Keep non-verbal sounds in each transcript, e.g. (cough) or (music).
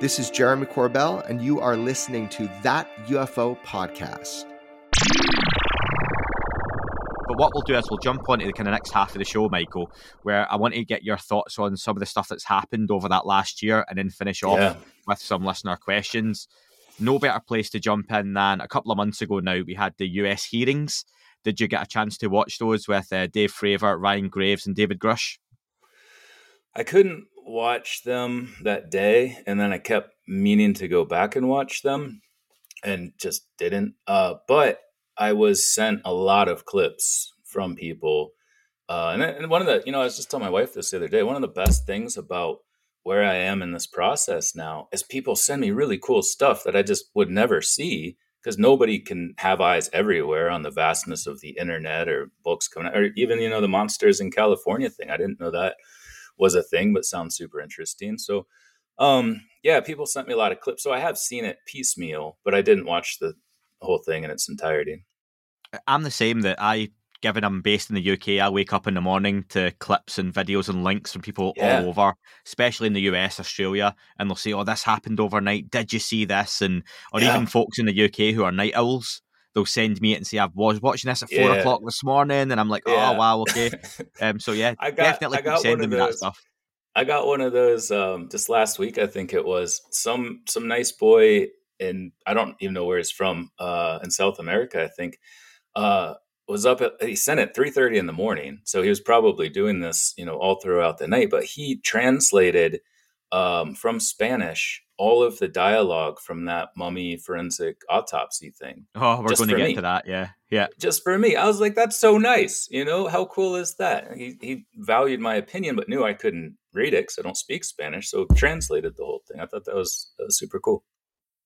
This is Jeremy Corbell, and you are listening to That UFO Podcast. But what we'll do is we'll jump onto the kind of next half of the show, Michael, where I want to get your thoughts on some of the stuff that's happened over that last year and then finish off Yeah. with some listener questions. No better place to jump in than a couple of months ago now, we had the US hearings. Did you get a chance to watch those with uh, Dave Fravor, Ryan Graves, and David Grusch? I couldn't watch them that day, and then I kept meaning to go back and watch them, and just didn't. Uh, but I was sent a lot of clips from people, uh, and, and one of the, you know, I was just telling my wife this the other day. One of the best things about where I am in this process now is people send me really cool stuff that I just would never see because nobody can have eyes everywhere on the vastness of the internet or books coming out, or even you know the monsters in California thing. I didn't know that was a thing, but sounds super interesting. So, um, yeah, people sent me a lot of clips. So I have seen it piecemeal, but I didn't watch the whole thing in its entirety. I'm the same that I, given I'm based in the UK, I wake up in the morning to clips and videos and links from people Yeah. all over, especially in the US, Australia, and they'll say, "Oh, this happened overnight. Did you see this?" And or Yeah. even folks in the UK who are night owls, they'll send me it and say, "I was watching this at four Yeah. o'clock this morning," and I'm like, "Oh, Yeah. wow, okay." (laughs) Um, so yeah, I got- definitely I got sending me that stuff. I got one of those um, just last week. I think it was some some nice boy and I don't even know where he's from uh, in South America. I think uh, was up at he sent it three thirty in the morning, so he was probably doing this you know all throughout the night. But he translated um, from Spanish all of the dialogue from that mummy forensic autopsy thing Oh, we're Just going to get me. into that. Yeah, yeah. just for me. I was like, that's so nice. You know, how cool is that? He, he valued my opinion, but knew I couldn't read it because I don't speak Spanish. So translated the whole thing. I thought that was, that was super cool.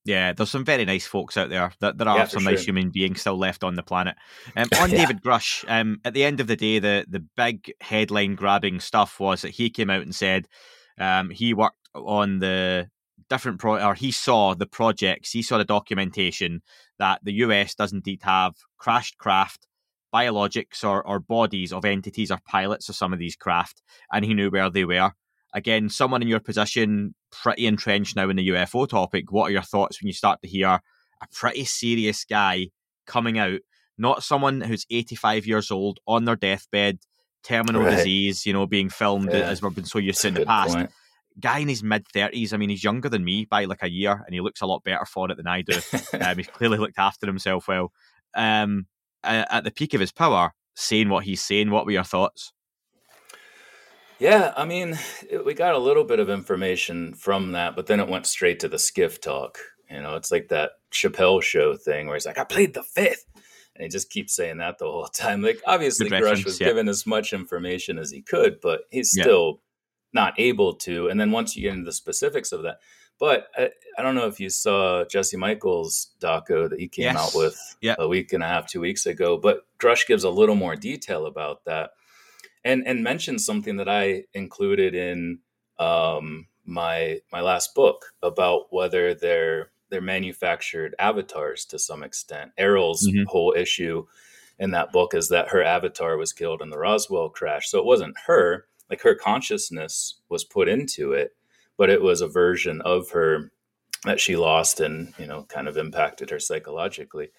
Yeah, there's some very nice folks out there. That there are Yeah, some nice human beings still left on the planet. Um, (laughs) on Yeah. David Grusch, um, at the end of the day, the the big headline grabbing stuff was that he came out and said um, he worked on the different pro or he saw the projects, he saw the documentation that the US does indeed have crashed craft, biologics or, or bodies of entities or pilots of some of these craft, and he knew where they were. Again, someone in your position, pretty entrenched now in the UFO topic. What are your thoughts when you start to hear a pretty serious guy coming out, not someone who's 85 years old on their deathbed, terminal Right. disease, you know, being filmed Yeah. as we've been so used to in the past. point. Guy in his mid 30s. I mean, he's younger than me by like a year, and he looks a lot better for it than I do. (laughs) um, he's clearly looked after himself well. Um, at the peak of his power, saying what he's saying, what were your thoughts? yeah. I mean, it, we got a little bit of information from that, but then it went straight to the SCIF talk. You know, it's like that Chappelle show thing where he's like, I played the fifth. And he just keeps saying that the whole (laughs) time. Like, obviously, Grusch was yeah. given as much information as he could, but he's Yeah. still not able to. And then once you get into the specifics of that, but I, I don't know if you saw Jesse Michaels' doco that he came Yes. out with Yeah. a week and a half, two weeks ago. But Grusch gives a little more detail about that, and and mentions something that I included in um, my my last book about whether they're they're manufactured avatars to some extent. Errol's Mhm. whole issue in that book is that her avatar was killed in the Roswell crash, so it wasn't her. Like her consciousness was put into it, but it was a version of her that she lost and you know kind of impacted her psychologically.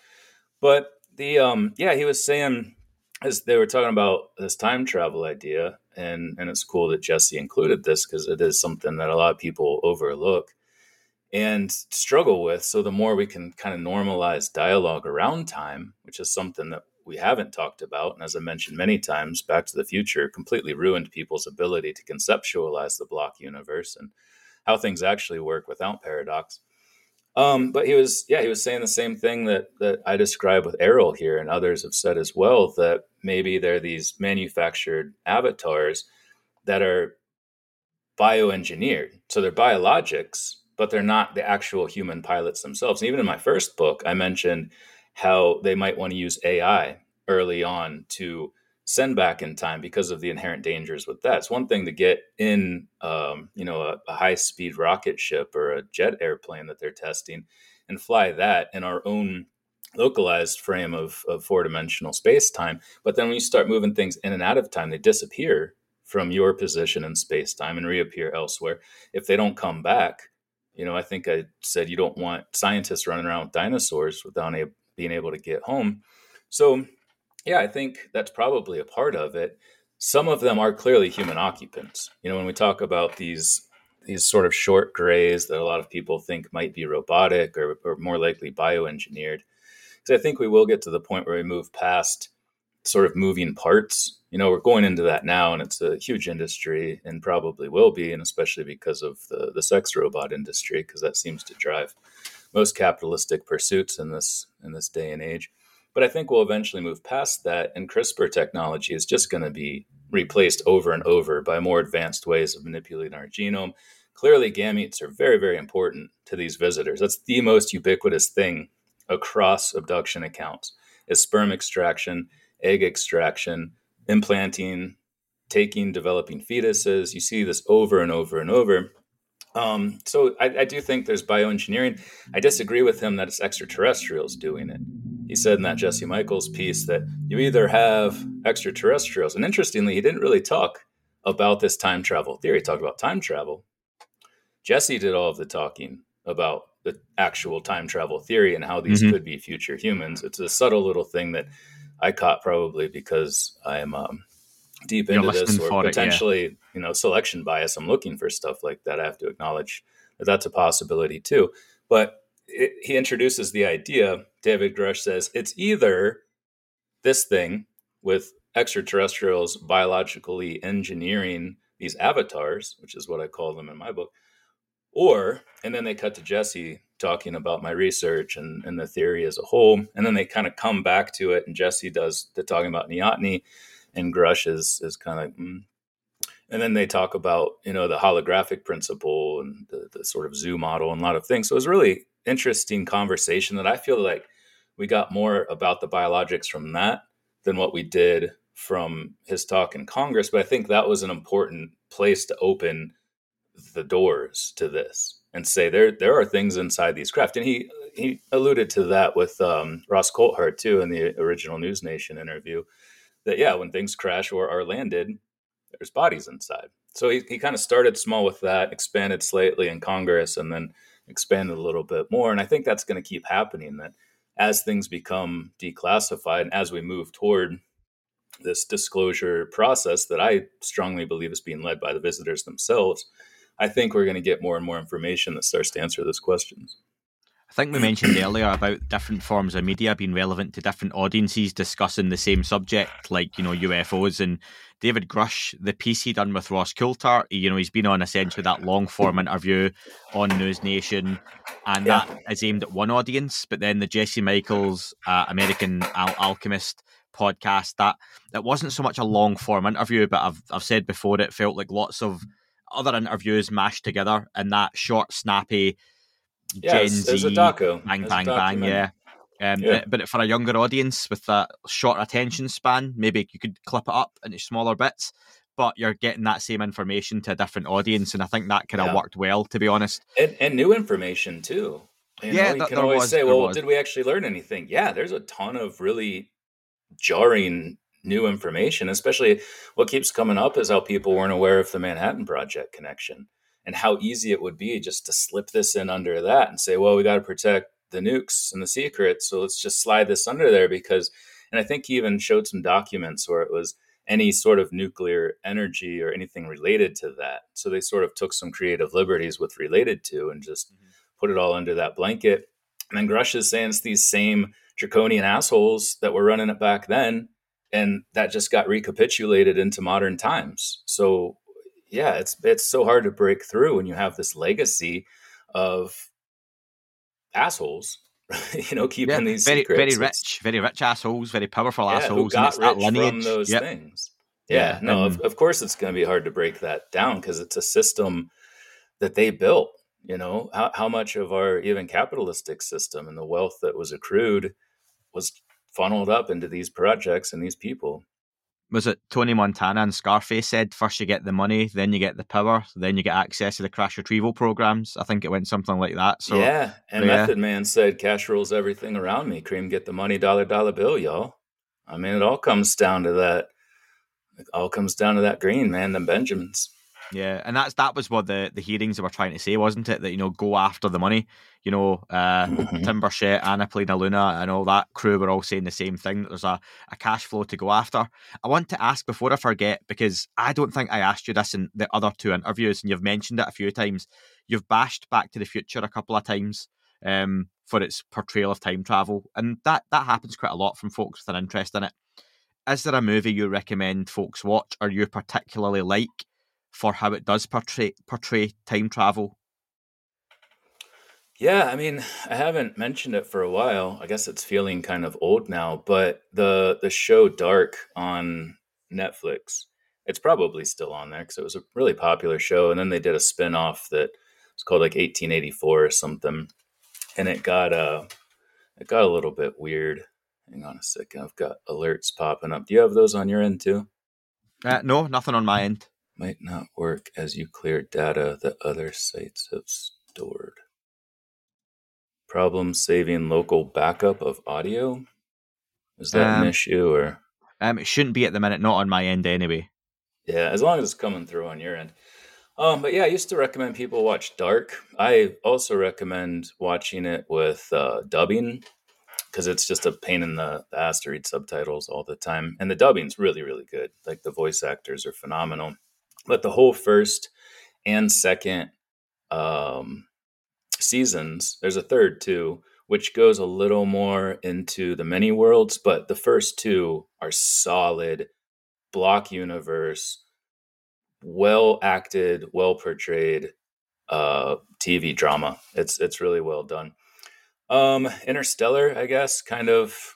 But the um yeah, he was saying as they were talking about this time travel idea, and and it's cool that Jesse included this because it is something that a lot of people overlook and struggle with. So the more we can kind of normalize dialogue around time, which is something that we haven't talked about, and as I mentioned many times, Back to the Future completely ruined people's ability to conceptualize the block universe and how things actually work without paradox. Um, but he was, yeah, he was saying the same thing that that I described with Errol here, and others have said as well that maybe they're these manufactured avatars that are bioengineered. So they're biologics, but they're not the actual human pilots themselves. And even in my first book, I mentioned how they might want to use AI early on to send back in time because of the inherent dangers with that. It's one thing to get in, um, you know, a, a high speed rocket ship or a jet airplane that they're testing and fly that in our own localized frame of, of four dimensional space time. But then when you start moving things in and out of time, they disappear from your position in space time and reappear elsewhere. If they don't come back, You know, I think I said you don't want scientists running around with dinosaurs without a, being able to get home. So, yeah, I think that's probably a part of it. Some of them are clearly human occupants. You know, when we talk about these these sort of short grays that a lot of people think might be robotic or, or more likely bioengineered, because I think we will get to the point where we move past sort of moving parts. You know, we're going into that now, and it's a huge industry, and probably will be, and especially because of the the sex robot industry, because that seems to drive most capitalistic pursuits in this in this day and age. But I think we'll eventually move past that, and CRISPR technology is just going to be replaced over and over by more advanced ways of manipulating our genome. Clearly, gametes are very, very important to these visitors. That's the most ubiquitous thing across abduction accounts is sperm extraction, egg extraction, implanting, taking, developing fetuses. You see this over and over and over. Um, so I, I do think there's bioengineering. I disagree with him that it's extraterrestrials doing it. He said in that Jesse Michaels piece that you either have extraterrestrials, and interestingly, he didn't really talk about this time travel theory. He talked about time travel. Jesse did all of the talking about the actual time travel theory and how these mm-hmm. could be future humans. It's a subtle little thing that I caught probably because I am um, deep into this or potentially, it, yeah. you know, selection bias. I'm looking for stuff like that. I have to acknowledge that that's a possibility too. But it, he introduces the idea. David Grusch says it's either this thing with extraterrestrials biologically engineering these avatars, which is what I call them in my book, or, and then they cut to Jesse talking about my research and, and the theory as a whole. And then they kind of come back to it, and Jesse does the talking about neoteny, and Grusch is, is kind of, mm. and then they talk about, you know, the holographic principle and the, the sort of zoo model and a lot of things. So it was really interesting conversation that I feel like we got more about the biologics from that than what we did from his talk in Congress. But I think that was an important place to open the doors to this and say there there are things inside these craft. And he he alluded to that with um, Ross Coulthart too in the original News Nation interview. That yeah, when things crash or are landed, there's bodies inside. So he, he kind of started small with that, expanded slightly in Congress, and then expanded a little bit more. And I think that's going to keep happening. That as things become declassified and as we move toward this disclosure process that I strongly believe is being led by the visitors themselves, I think we're going to get more and more information that starts to answer those questions. I think we mentioned earlier about different forms of media being relevant to different audiences discussing the same subject, like you know UFOs. And David Grusch, the piece he done with Ross Coulthart, you know, he's been on essentially that long form interview on News Nation, and yeah. that is aimed at one audience. But then the Jesse Michaels uh, American Al- Alchemist podcast, that that wasn't so much a long form interview, but I've I've said before it felt like lots of other interviews mashed together in that short, snappy yeah, Gen Z a doco. bang, bang, bang, yeah. Um, yeah. But, for a younger audience with that short attention span, maybe you could clip it up into smaller bits, but you're getting that same information to a different audience, and I think that kind of yeah. worked well, to be honest. And, and new information too. You yeah, know, you can always was, say, "Well, was. did we actually learn anything?" Yeah, there's a ton of really jarring new information, especially what keeps coming up is how people weren't aware of the Manhattan Project connection and how easy it would be just to slip this in under that and say, well, we got to protect the nukes and the secrets. So let's just slide this under there because, and I think he even showed some documents where it was any sort of nuclear energy or anything related to that. So they sort of took some creative liberties with related to and just mm-hmm. put it all under that blanket. And then Grusch is saying it's these same draconian assholes that were running it back then and that just got recapitulated into modern times. So yeah, it's it's so hard to break through when you have this legacy of assholes, (laughs) you know, keeping yeah, these very secrets. very rich, very rich assholes, very powerful yeah, assholes, and it's rich from those yep. things. Yeah, yeah no, of, of course it's going to be hard to break that down because it's a system that they built. You know, how how much of our even capitalistic system and the wealth that was accrued was funneled up into these projects and these people. Was it Tony Montana and Scarface said first you get the money, then you get the power, then you get access to the crash retrieval programs? I think it went something like that. So yeah, and yeah. Method Man said cash rules everything around me. Cream, get the money, dollar dollar bill, y'all. I mean, it all comes down to that. It all comes down to that green man, the Benjamins. Yeah, and that's that was what the the hearings were trying to say, wasn't it? That you know, go after the money. You know, uh, Mhm. Tim Burchett, Anna Paulina Luna, and all that crew were all saying the same thing. That there's a, a cash flow to go after. I want to ask before I forget because I don't think I asked you this in the other two interviews, and you've mentioned it a few times. You've bashed Back to the Future a couple of times um, for its portrayal of time travel, and that that happens quite a lot from folks with an interest in it. Is there a movie you recommend folks watch, or you particularly like? For how it does portray portray time travel. Yeah, I mean, I haven't mentioned it for a while. I guess it's feeling kind of old now, but the the show Dark on Netflix, it's probably still on there because it was a really popular show. And then they did a spin-off that was called like 1884 or something, and it got uh it got a little bit weird. Hang on a second, I've got alerts popping up. Do you have those on your end too? Uh, no, nothing on my end. Might not work as you clear data that other sites have stored. Problem saving local backup of audio? Is that Um, an issue or? Um, it shouldn't be at the minute, not on my end anyway. Yeah, as long as it's coming through on your end. Um, but yeah, I used to recommend people watch Dark. I also recommend watching it with uh, dubbing because it's just a pain in the, the ass to read subtitles all the time. And the dubbing's really, really good. Like the voice actors are phenomenal. But the whole first and second um, seasons, there's a third too, which goes a little more into the many worlds. But the first two are solid block universe, well acted, well portrayed uh, TV drama. It's it's really well done. Um, Interstellar, I guess, kind of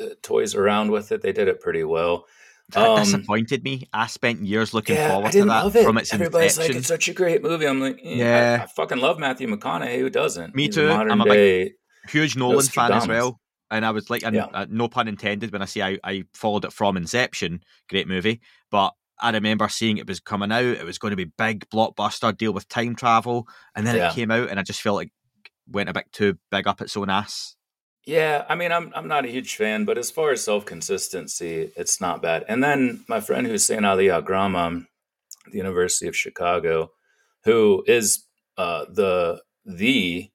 uh, toys around with it. They did it pretty well. That Um, disappointed me. I spent years looking yeah, forward to that it. from its Everybody's inception. like, it's such a great movie. I'm like, eh, Yeah. I, I fucking love Matthew McConaughey. Who doesn't? Me He's too. I'm a big- Huge Nolan fan as well. And I was like, and, Yeah. uh, no pun intended when I say I, I followed it from Inception, great movie. But I remember seeing it was coming out. It was going to be big blockbuster, deal with time travel, and then Yeah. it came out, and I just felt like it went a bit too big up its own ass. Yeah, I mean, I'm I'm not a huge fan, but as far as self consistency, it's not bad. And then my friend Hussein Ali Agrama, the University of Chicago, who is uh, the the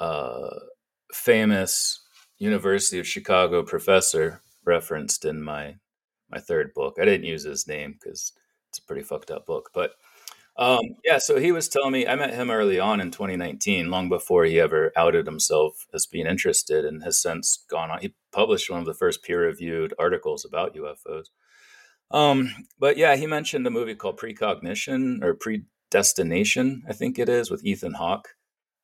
uh, famous University of Chicago professor referenced in my my third book. I didn't use his name because it's a pretty fucked up book, but um, yeah, so he was telling me I met him early on in 2019, long before he ever outed himself as being interested, and has since gone on. He published one of the first peer-reviewed articles about UFOs. Um, but yeah, he mentioned a movie called Precognition or Predestination, I think it is, with Ethan Hawke,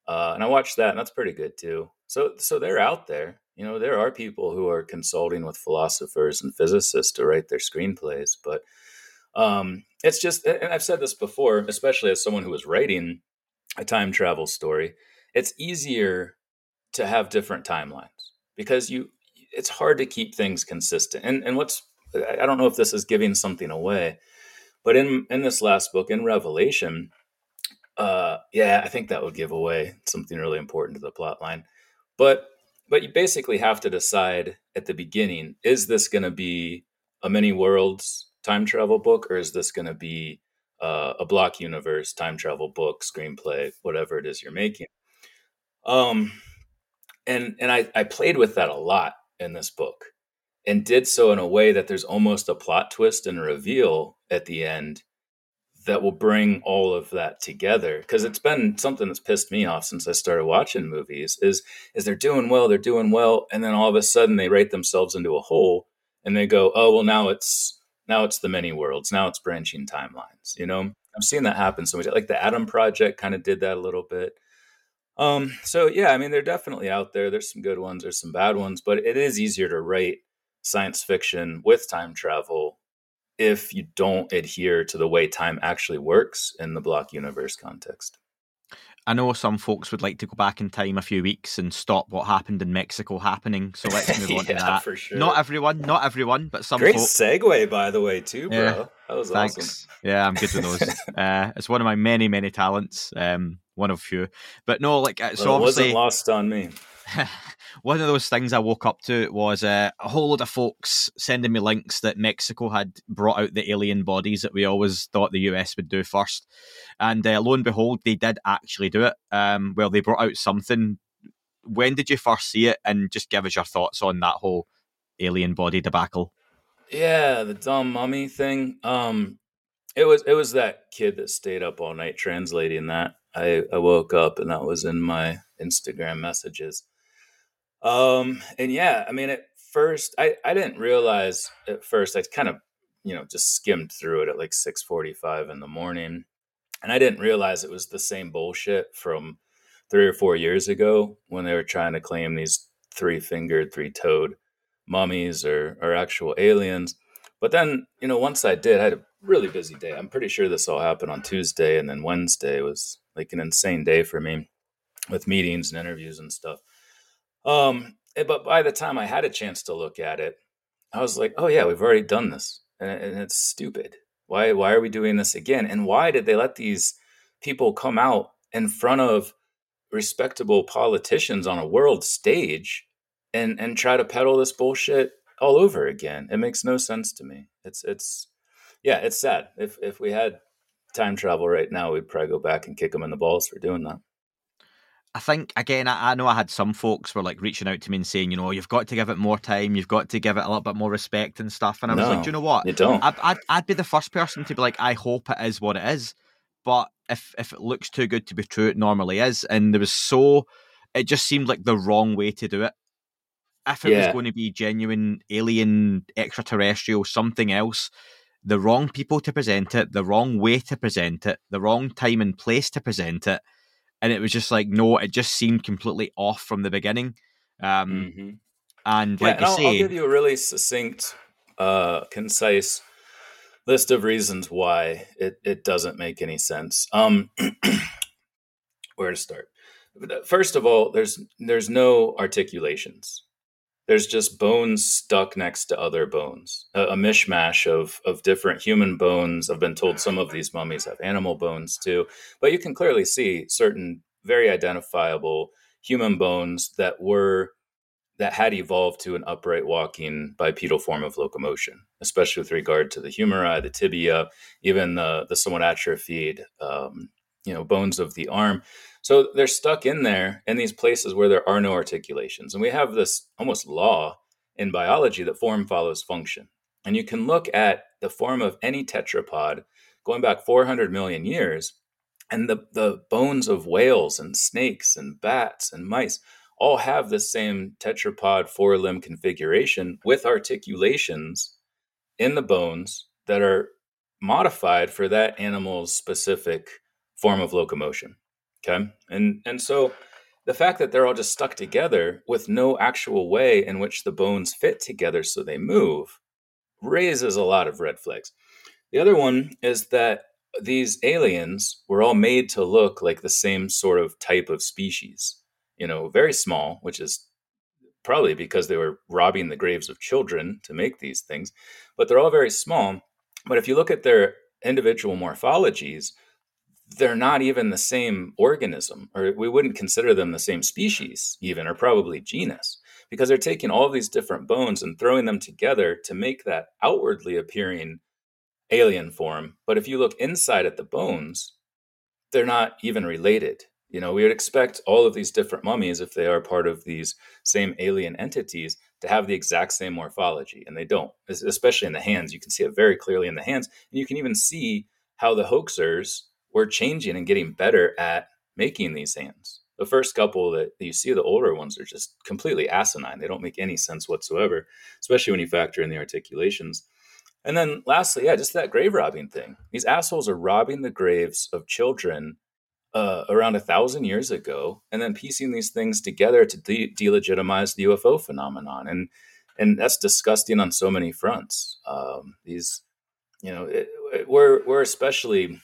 uh, and I watched that, and that's pretty good too. So, so they're out there. You know, there are people who are consulting with philosophers and physicists to write their screenplays, but um, it's just, and I've said this before, especially as someone who was writing a time travel story, it's easier to have different timelines because you, it's hard to keep things consistent. And and what's, I don't know if this is giving something away, but in in this last book, in Revelation, uh, yeah, I think that would give away something really important to the plot line. But but you basically have to decide at the beginning: is this going to be a many worlds time travel book, or is this going to be uh, a block universe time travel book, screenplay, whatever it is you're making? Um, and and I, I played with that a lot in this book, and did so in a way that there's almost a plot twist and a reveal at the end that will bring all of that together because it's been something that's pissed me off since I started watching movies is is they're doing well they're doing well and then all of a sudden they write themselves into a hole and they go oh well now it's now it's the many worlds. Now it's branching timelines you know? I've seen that happen so much. Like the Adam Project kind of did that a little bit. Um so yeah I mean they're definitely out there. There's some good ones there's some bad ones but it is easier to write science fiction with time travel if you don't adhere to the way time actually works in the block universe context. I know some folks would like to go back in time a few weeks and stop what happened in Mexico happening. So let's move on to (laughs) that. for sure. Not everyone, not everyone, but some Great folks. segue, by the way, too, bro. Yeah. That was Thanks. awesome. Yeah, I'm good with those. (laughs) uh, it's one of my many, many talents. Um, one of few, but no, like uh, so. Well, it obviously, wasn't lost on me. (laughs) one of those things I woke up to was uh, a whole load of folks sending me links that Mexico had brought out the alien bodies that we always thought the US would do first, and uh, lo and behold, they did actually do it. Um, well, they brought out something. When did you first see it? And just give us your thoughts on that whole alien body debacle. Yeah, the dumb mummy thing. Um, it was it was that kid that stayed up all night translating that. I, I woke up and that was in my Instagram messages. Um, and yeah, I mean, at first, I, I didn't realize at first, I kind of, you know, just skimmed through it at like 645 in the morning. And I didn't realize it was the same bullshit from three or four years ago when they were trying to claim these three fingered, three toed mummies or, or actual aliens. But then, you know, once I did, I had a really busy day. I'm pretty sure this all happened on Tuesday, and then Wednesday was like an insane day for me with meetings and interviews and stuff. Um, eh, but by the time I had a chance to look at it, I was like, oh yeah, we've already done this, and, and it's stupid. Why why are we doing this again? And why did they let these people come out in front of respectable politicians on a world stage and and try to peddle this bullshit all over again? It makes no sense to me. It's it's yeah, it's sad. If if we had time travel right now, we'd probably go back and kick them in the balls for doing that. I think again, I, I, know I had some folks were like reaching out to me and saying, you know, you've got to give it more time, you've got to give it a little bit more respect and stuff. And I was No, like, do you know what? You don't. I'd, I'd, I'd be the first person to be like, I hope it is what it is. But if if it looks too good to be true, it normally is. And there was so, it just seemed like the wrong way to do it. If it was going to be genuine alien, extraterrestrial, something else, the wrong people to present it, the wrong way to present it, the wrong time and place to present it. And it was just like, no, it just seemed completely off from the beginning. Um, Mhm. And Yeah, like and I'll, I'll give you a really succinct, uh, concise list of reasons why it, it doesn't make any sense. Um, (clears throat) where to start? First of all, there's there's no articulations. There's just bones stuck next to other bones, a, a mishmash of of different human bones. I've been told some of these mummies have animal bones too, but you can clearly see certain very identifiable human bones that were that had evolved to an upright walking bipedal form of locomotion, especially with regard to the humeri, the tibia, even the the somewhat atrophied, um, you know, bones of the arm. So they're stuck in there in these places where there are no articulations, and we have this almost law in biology that form follows function. And you can look at the form of any tetrapod going back 400 million years, and the the bones of whales and snakes and bats and mice all have the same tetrapod four limb configuration with articulations in the bones that are modified for that animal's specific form of locomotion. Okay. And and so the fact that they're all just stuck together with no actual way in which the bones fit together so they move raises a lot of red flags. The other one is that these aliens were all made to look like the same sort of type of species you know, very small, which is probably because they were robbing the graves of children to make these things, but they're all very small. But if you look at their individual morphologies, they're not even the same organism, or we wouldn't consider them the same species, even, or probably genus, because they're taking all these different bones and throwing them together to make that outwardly appearing alien form. But if you look inside at the bones, they're not even related. You know, we would expect all of these different mummies, if they are part of these same alien entities, to have the exact same morphology, and they don't. Especially in the hands, you can see it very clearly in the hands, and you can even see how the hoaxers were changing and getting better at making these hands. The first couple that you see, the older ones, are just completely asinine. They don't make any sense whatsoever, especially when you factor in the articulations. And then lastly, yeah, just that grave robbing thing. These assholes are robbing the graves of children uh, around a thousand years ago, and then piecing these things together to de- delegitimize the UFO phenomenon, and and that's disgusting on so many fronts. Um, these, you know, it, it- we're we're especially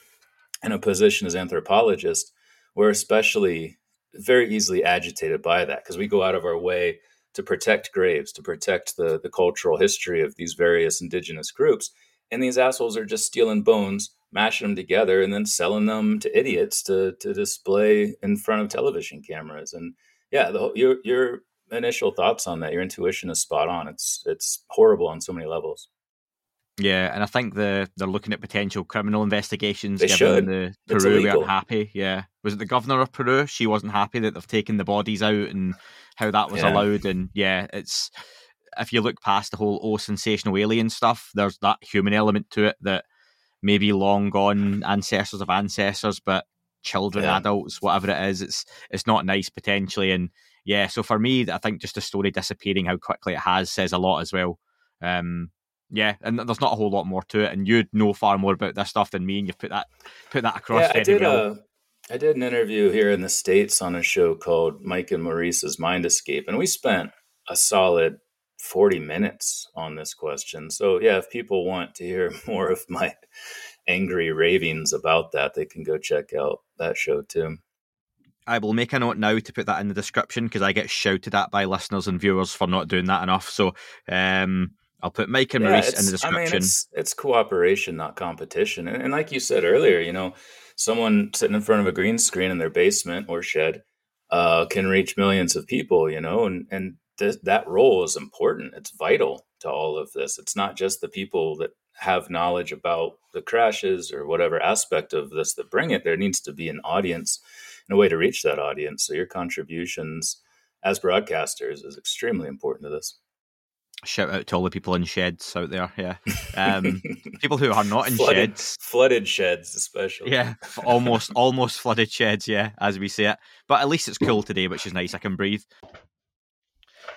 in a position as anthropologists, we're especially very easily agitated by that because we go out of our way to protect graves, to protect the the cultural history of these various indigenous groups, and these assholes are just stealing bones, mashing them together, and then selling them to idiots to to display in front of television cameras. And yeah, the, your your initial thoughts on that, your intuition is spot on. It's it's horrible on so many levels. Yeah, and I think the they're looking at potential criminal investigations. They given should. the It's Peru illegal. weren't happy. Yeah, was it the governor of Peru? She wasn't happy that they've taken the bodies out and how that was Yeah. allowed. And yeah, it's if you look past the whole oh sensational alien stuff, there's that human element to it that maybe long gone ancestors of ancestors, but children, Yeah. adults, whatever it is, it's it's not nice potentially. And yeah, so for me, I think just the story disappearing how quickly it has says a lot as well. Um, yeah, and there's not a whole lot more to it, and you know far more about this stuff than me, and you've put that put that across yeah, I did. well. Uh, I did an interview here in the states on a show called Mike and Marise's Mind Escape, and we spent a solid forty minutes on this question. So yeah, if people want to hear (laughs) more of my angry ravings about that, they can go check out that show too. I will make a note now to put that in the description because I get shouted at by listeners and viewers for not doing that enough. So um, I'll put Mike and Yeah, Marise in the description. I mean, it's it's cooperation, not competition. And, and like you said earlier, you know, someone sitting in front of a green screen in their basement or shed uh, can reach millions of people. You know, and and th- that role is important. It's vital to all of this. It's not just the people that have knowledge about the crashes or whatever aspect of this that bring it. There needs to be an audience and a way to reach that audience. So your contributions as broadcasters is extremely important to this. Shout out to all the people in sheds out there. Yeah, um, (laughs) people who are not in flooded, sheds. flooded sheds, especially. Yeah, almost almost flooded sheds. Yeah, as we say it. But at least it's cool today, which is nice. I can breathe.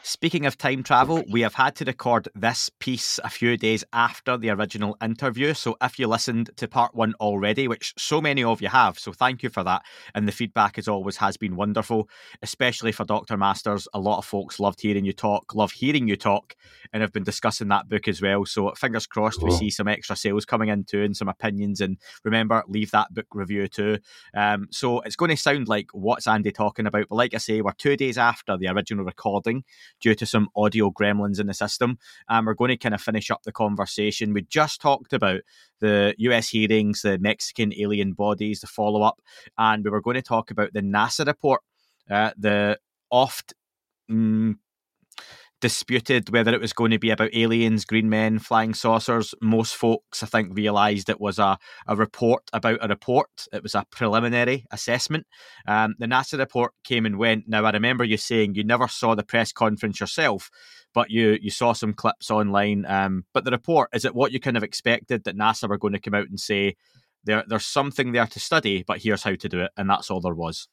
Speaking of time travel, we have had to record this piece a few days after the original interview. So if you listened to part one already, which so many of you have, so thank you for that. And the feedback, as always, has been wonderful, especially for Dr. Masters. A lot of folks loved hearing you talk, love hearing you talk, and have been discussing that book as well. So fingers crossed we see some extra sales coming in too and some opinions. And remember, leave that book review too. Um, so it's going to sound like what's Andy talking about, but like I say, we're two days after the original recording due to some audio gremlins in the system, and we're going to kind of finish up the conversation. We just talked about the US hearings, the Mexican alien bodies, the follow up, and we were going to talk about the NASA report, uh, the oft. Mm, disputed whether it was going to be about aliens, green men, flying saucers. Most folks, I think, realised it was a, a report about a report. It was a preliminary assessment. Um, the NASA report came and went. Now, I remember you saying you never saw the press conference yourself, but you you saw some clips online. Um, but the report is it what you kind of expected that NASA were going to come out and say there there's something there to study, but here's how to do it, and that's all there was.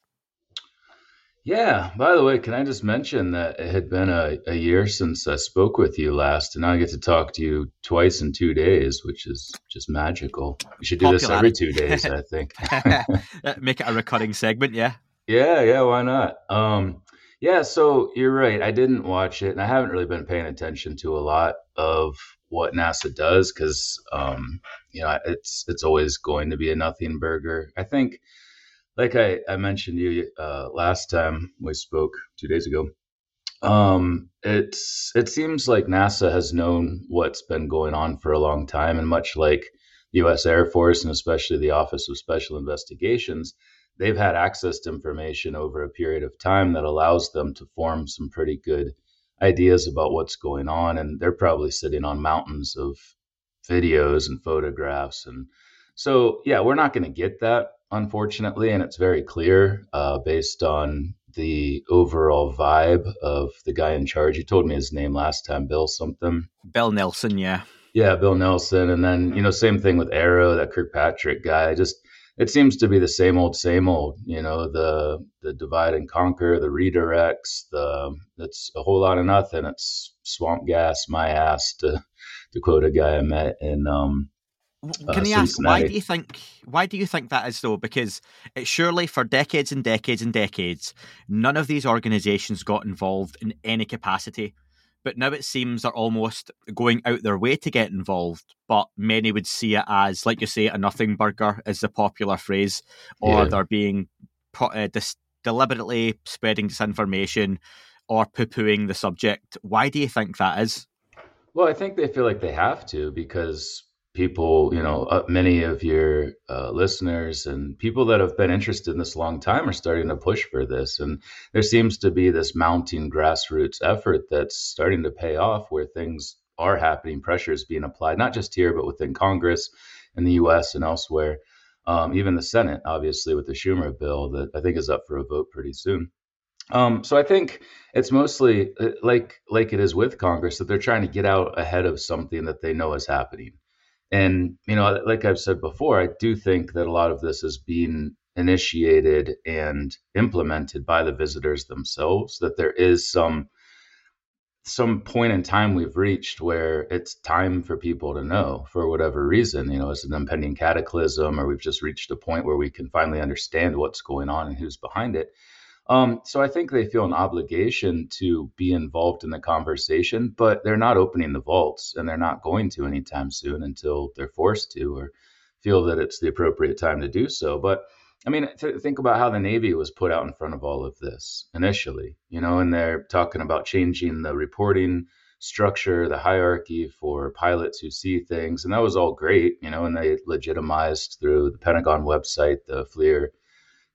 Yeah. By the way, can I just mention that it had been a, a year since I spoke with you last, and now I get to talk to you twice in two days, which is just magical. We should do this every two days, I think. (laughs) (laughs) Make it a recurring segment, yeah. Yeah, yeah, why not? Um, yeah, so you're right. I didn't watch it, and I haven't really been paying attention to a lot of what NASA does because, um, you know, it's it's always going to be a nothing burger. I think, like I, I mentioned you uh, last time we spoke two days ago, um, it's it seems like NASA has known what's been going on for a long time, and much like the U.S. Air Force and especially the Office of Special Investigations, they've had access to information over a period of time that allows them to form some pretty good ideas about what's going on, and they're probably sitting on mountains of videos and photographs, and so yeah, we're not going to get that unfortunately, and it's very clear uh, based on the overall vibe of the guy in charge. You told me his name last time, Bill something. Bill Nelson, yeah. Yeah, Bill Nelson, and then you know, same thing with AARO, that Kirkpatrick guy. Just it seems to be the same old, same old. You know, the the divide and conquer, the redirects, the it's a whole lot of nothing. It's swamp gas, my ass, to to quote a guy I met in um, Can uh, I ask why do you think why do you think that is though? Because it surely for decades and decades and decades, none of these organisations got involved in any capacity. But now it seems they're almost going out their way to get involved. But many would see it as, like you say, a nothing burger is the popular phrase, or Yeah. they're being uh, dis- deliberately spreading disinformation or poo pooing the subject. Why do you think that is? Well, I think they feel like they have to because people, you know, uh, many of your uh, listeners and people that have been interested in this a long time are starting to push for this. And there seems to be this mounting grassroots effort that's starting to pay off where things are happening, pressure is being applied, not just here, but within Congress in the US and elsewhere. Um, even the Senate, obviously, with the Schumer bill that I think is up for a vote pretty soon. Um, so I think it's mostly uh, like like it is with Congress that they're trying to get out ahead of something that they know is happening. And you know, like I've said before, I do think that a lot of this is being initiated and implemented by the visitors themselves. That there is some some point in time we've reached where it's time for people to know for whatever reason you know it's an impending cataclysm or we've just reached a point where we can finally understand what's going on and who's behind it um, so i think they feel an obligation to be involved in the conversation but they're not opening the vaults and they're not going to anytime soon until they're forced to or feel that it's the appropriate time to do so but I mean, th- think about how the Navy was put out in front of all of this initially, you know, and they're talking about changing the reporting structure, the hierarchy for pilots who see things. And that was all great, you know, and they legitimized through the Pentagon website, the FLIR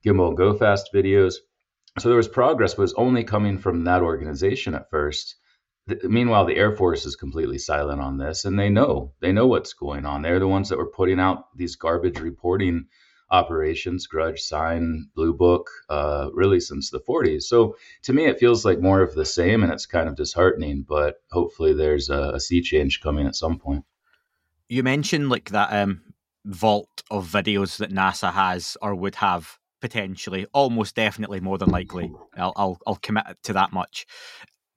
Gimbal Go Fast videos. So there was progress, but was only coming from that organization at first. meanwhile, the Air Force is completely silent on this, and they know they know what's going on. They're the ones that were putting out these garbage reporting operations, Grudge, Sign, Blue Book, uh, really since the 40s. So to me, it feels like more of the same, and it's kind of disheartening. But hopefully, there's a, a sea change coming at some point. You mentioned like that um, vault of videos that NASA has or would have potentially, almost definitely, more than likely. I'll I'll, I'll commit to that much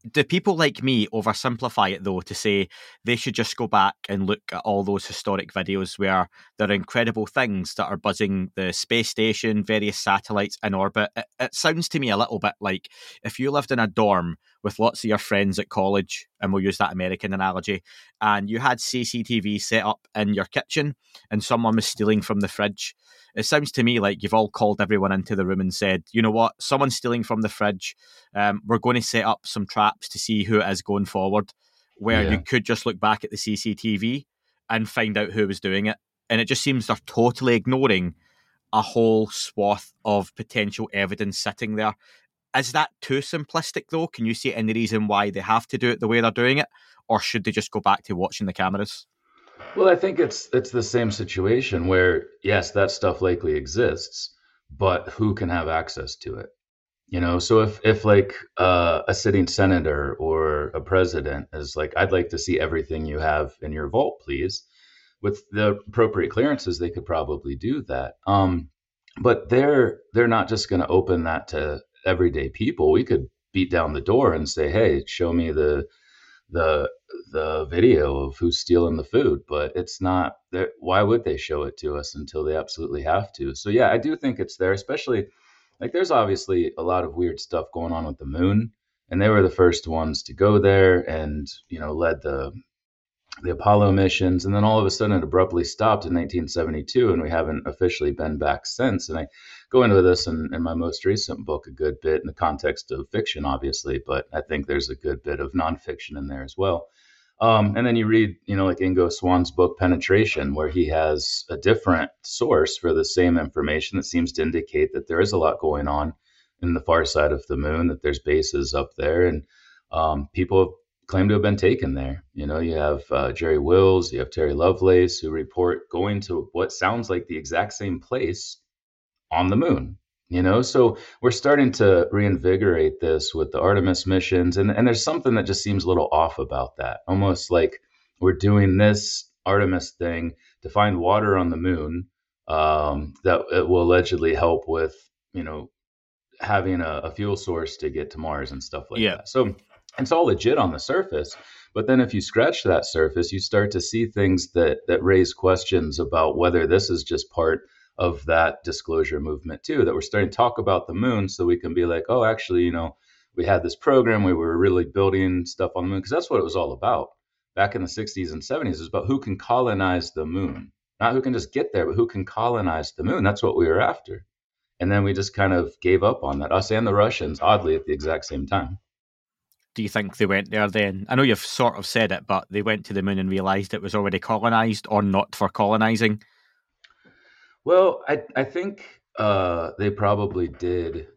do people like me oversimplify it though to say they should just go back and look at all those historic videos where there are incredible things that are buzzing the space station, various satellites in orbit? It, it, sounds to me a little bit like if you lived in a dorm with lots of your friends at college, and we'll use that American analogy, and you had CCTV set up in your kitchen and someone was stealing from the fridge it sounds to me like you've all called everyone into the room and said, you know what, someone's stealing from the fridge. Um, we're going to set up some traps to see who it is going forward, where yeah. you could just look back at the CCTV and find out who was doing it. And it just seems they're totally ignoring a whole swath of potential evidence sitting there. Is that too simplistic, though? Can you see any reason why they have to do it the way they're doing it? Or should they just go back to watching the cameras? Well, I think it's it's the same situation where yes, that stuff likely exists, but who can have access to it? You know, so if if like uh, a sitting senator or a president is like, I'd like to see everything you have in your vault, please. With the appropriate clearances, they could probably do that. Um, but they're they're not just going to open that to everyday people. We could beat down the door and say, hey, show me the the the video of who's stealing the food, but it's not. Why would they show it to us until they absolutely have to? So yeah, I do think it's there, especially like there's obviously a lot of weird stuff going on with the moon, and they were the first ones to go there and you know led the the Apollo missions, and then all of a sudden it abruptly stopped in 1972, and we haven't officially been back since. And I go into this in, in, my most recent book a good bit in the context of fiction, obviously, but I think there's a good bit of nonfiction in there as well. Um, and then you read, you know, like Ingo Swann's book Penetration, where he has a different source for the same information that seems to indicate that there is a lot going on in the far side of the moon, that there's bases up there, and um, people claim to have been taken there. You know, you have uh, Jerry Wills, you have Terry Lovelace, who report going to what sounds like the exact same place on the moon you know so we're starting to reinvigorate this with the artemis missions and, and there's something that just seems a little off about that almost like we're doing this artemis thing to find water on the moon um, that it will allegedly help with you know having a, a, fuel source to get to mars and stuff like yeah. that so it's all legit on the surface but then if you scratch that surface you start to see things that that raise questions about whether this is just part of that disclosure movement too that we're starting to talk about the moon so we can be like oh actually you know we had this program we were really building stuff on the moon because that's what it was all about. Back in the 60s and 70s it was about who can colonize the moon. Not who can just get there but who can colonize the moon. That's what we were after. And then we just kind of gave up on that us and the russians oddly at the exact same time do you think they went there then? I know you've sort of said it, but they went to the moon and realized it was already colonized or not for colonizing. Well, I I think uh, they probably did.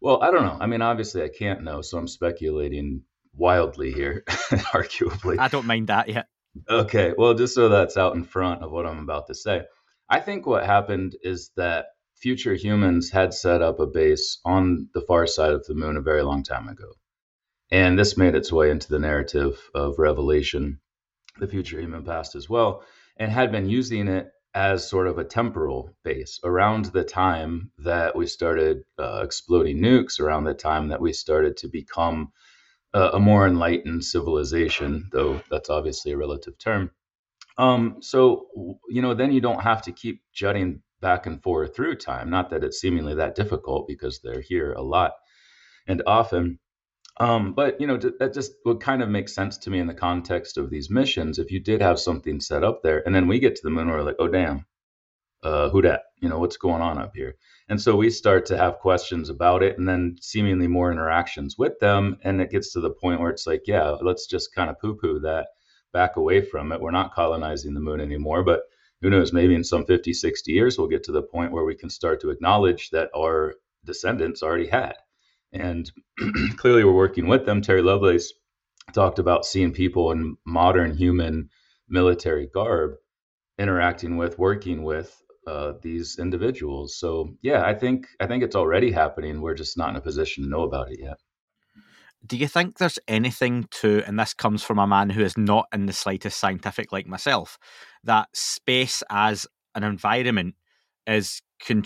Well, I don't know. I mean, obviously, I can't know, so I'm speculating wildly here, (laughs) arguably. I don't mind that yet. Okay, well, just so that's out in front of what I'm about to say, I think what happened is that future humans had set up a base on the far side of the moon a very long time ago. And this made its way into the narrative of Revelation, the future human past as well, and had been using it as sort of a temporal base around the time that we started uh, exploding nukes, around the time that we started to become a more enlightened civilization, though that's obviously a relative term. Um, so, you know, then you don't have to keep jutting back and forth through time. Not that it's seemingly that difficult because they're here a lot and often. Um, but you know that just would kind of make sense to me in the context of these missions. If you did have something set up there, and then we get to the moon, we're like, oh damn, uh, who dat? You know what's going on up here? And so we start to have questions about it, and then seemingly more interactions with them, and it gets to the point where it's like, yeah, let's just kind of poo-poo that, back away from it. We're not colonizing the moon anymore, but who knows? Maybe in some 50, 60 years, we'll get to the point where we can start to acknowledge that our descendants already had and (clears throat) clearly, we're working with them. Terry Lovelace talked about seeing people in modern human military garb interacting with, working with uh, these individuals. So yeah, I think I think it's already happening. We're just not in a position to know about it yet. Do you think there's anything to, and this comes from a man who is not in the slightest scientific like myself, that space as an environment is con-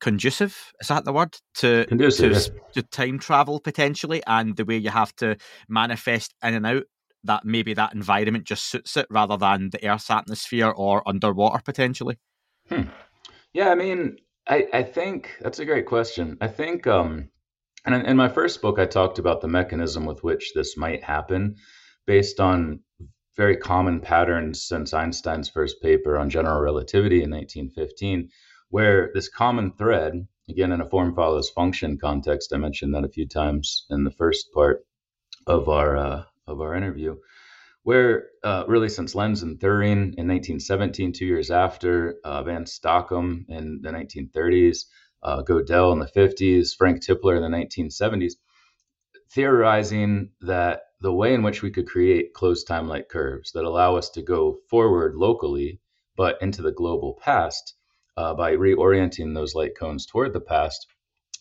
conducive is that the word? To conducive, to, to, time travel potentially and the way you have to manifest in and out that maybe that environment just suits it rather than the earth's atmosphere or underwater potentially? Hmm. yeah i mean I, I think that's a great question. I think um and in, in my first book i talked about the mechanism with which this might happen based on very common patterns since einstein's first paper on general relativity in 1915 where this common thread, again, in a form follows function context, I mentioned that a few times in the first part of our uh, of our interview, where uh, really since Lense and Thirring in 1917, two years after, uh, Van Stockum in the 1930s, uh, Gödel in the 50s, Frank Tipler in the 1970s, theorizing that the way in which we could create closed time-like curves that allow us to go forward locally, but into the global past, uh, by reorienting those light cones toward the past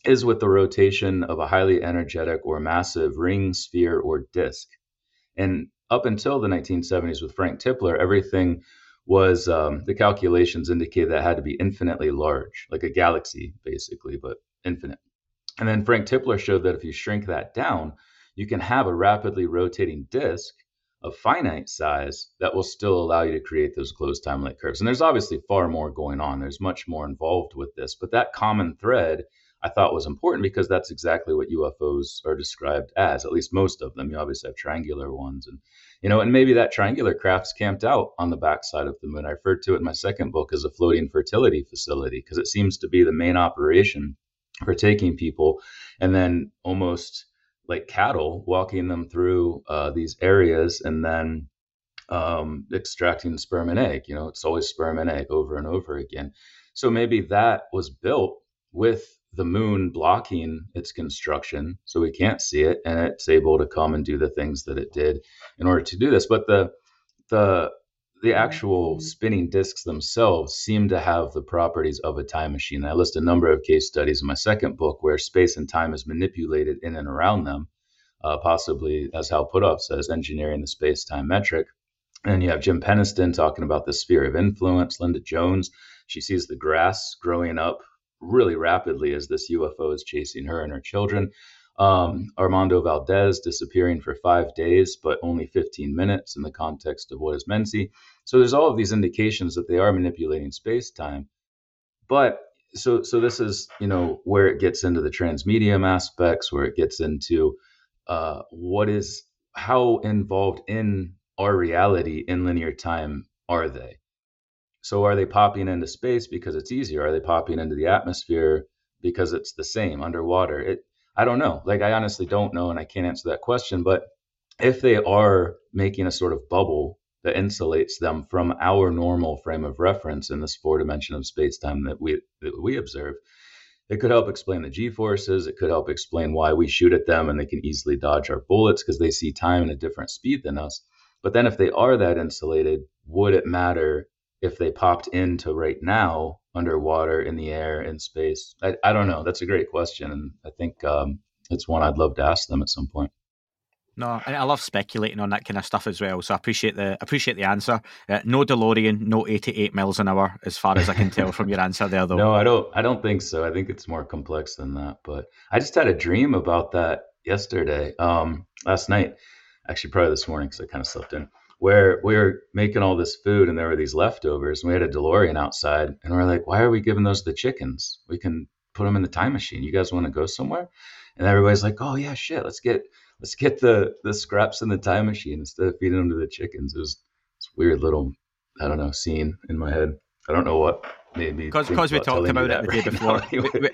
is with the rotation of a highly energetic or massive ring, sphere, or disk. And up until the 1970s with Frank Tipler, everything was um, the calculations indicated that had to be infinitely large, like a galaxy, basically, but infinite. And then Frank Tipler showed that if you shrink that down, you can have a rapidly rotating disk of finite size that will still allow you to create those closed time-like curves. And there's obviously far more going on. There's much more involved with this, but that common thread I thought was important because that's exactly what UFOs are described as. At least most of them. You obviously have triangular ones, and you know, and maybe that triangular craft's camped out on the backside of the moon. I referred to it in my second book as a floating fertility facility because it seems to be the main operation for taking people and then almost like cattle, walking them through uh, these areas and then um, extracting sperm and egg. You know, it's always sperm and egg over and over again. So maybe that was built with the moon blocking its construction, so we can't see it, and it's able to come and do the things that it did in order to do this. But the the the actual spinning disks themselves seem to have the properties of a time machine. I list a number of case studies in my second book where space and time is manipulated in and around them, uh, possibly, as Hal Puthoff says, engineering the space time metric. And you have Jim Penniston talking about the sphere of influence. Linda Jones, she sees the grass growing up really rapidly as this UFO is chasing her and her children. Um, Armando Valdez disappearing for five days, but only 15 minutes in the context of what is Mensi. So there's all of these indications that they are manipulating space time. But so so this is you know where it gets into the transmedium aspects, where it gets into uh, what is how involved in our reality in linear time are they? So are they popping into space because it's easier? Are they popping into the atmosphere because it's the same underwater? It I don't know. Like I honestly don't know, and I can't answer that question. But if they are making a sort of bubble that insulates them from our normal frame of reference in this four dimension of space time that we that we observe, it could help explain the g forces. It could help explain why we shoot at them and they can easily dodge our bullets because they see time at a different speed than us. But then, if they are that insulated, would it matter if they popped into right now underwater, in the air, in space? I, I don't know. That's a great question. And I think um, it's one I'd love to ask them at some point. No, and I love speculating on that kind of stuff as well. So I appreciate the appreciate the answer. Uh, no DeLorean, no eighty eight miles an hour, as far as I can tell from your (laughs) answer there, though. No, I don't. I don't think so. I think it's more complex than that. But I just had a dream about that yesterday, um, last night, actually probably this morning because I kind of slept in. Where we were making all this food and there were these leftovers, and we had a DeLorean outside, and we're like, "Why are we giving those to the chickens? We can put them in the time machine. You guys want to go somewhere?" And everybody's like, "Oh yeah, shit, let's get." Let's get the the scraps in the time machine instead of feeding them to the chickens. It was this weird little I don't know scene in my head. I don't know what made me because we talked about it the day (laughs) before. Anyway, we, we,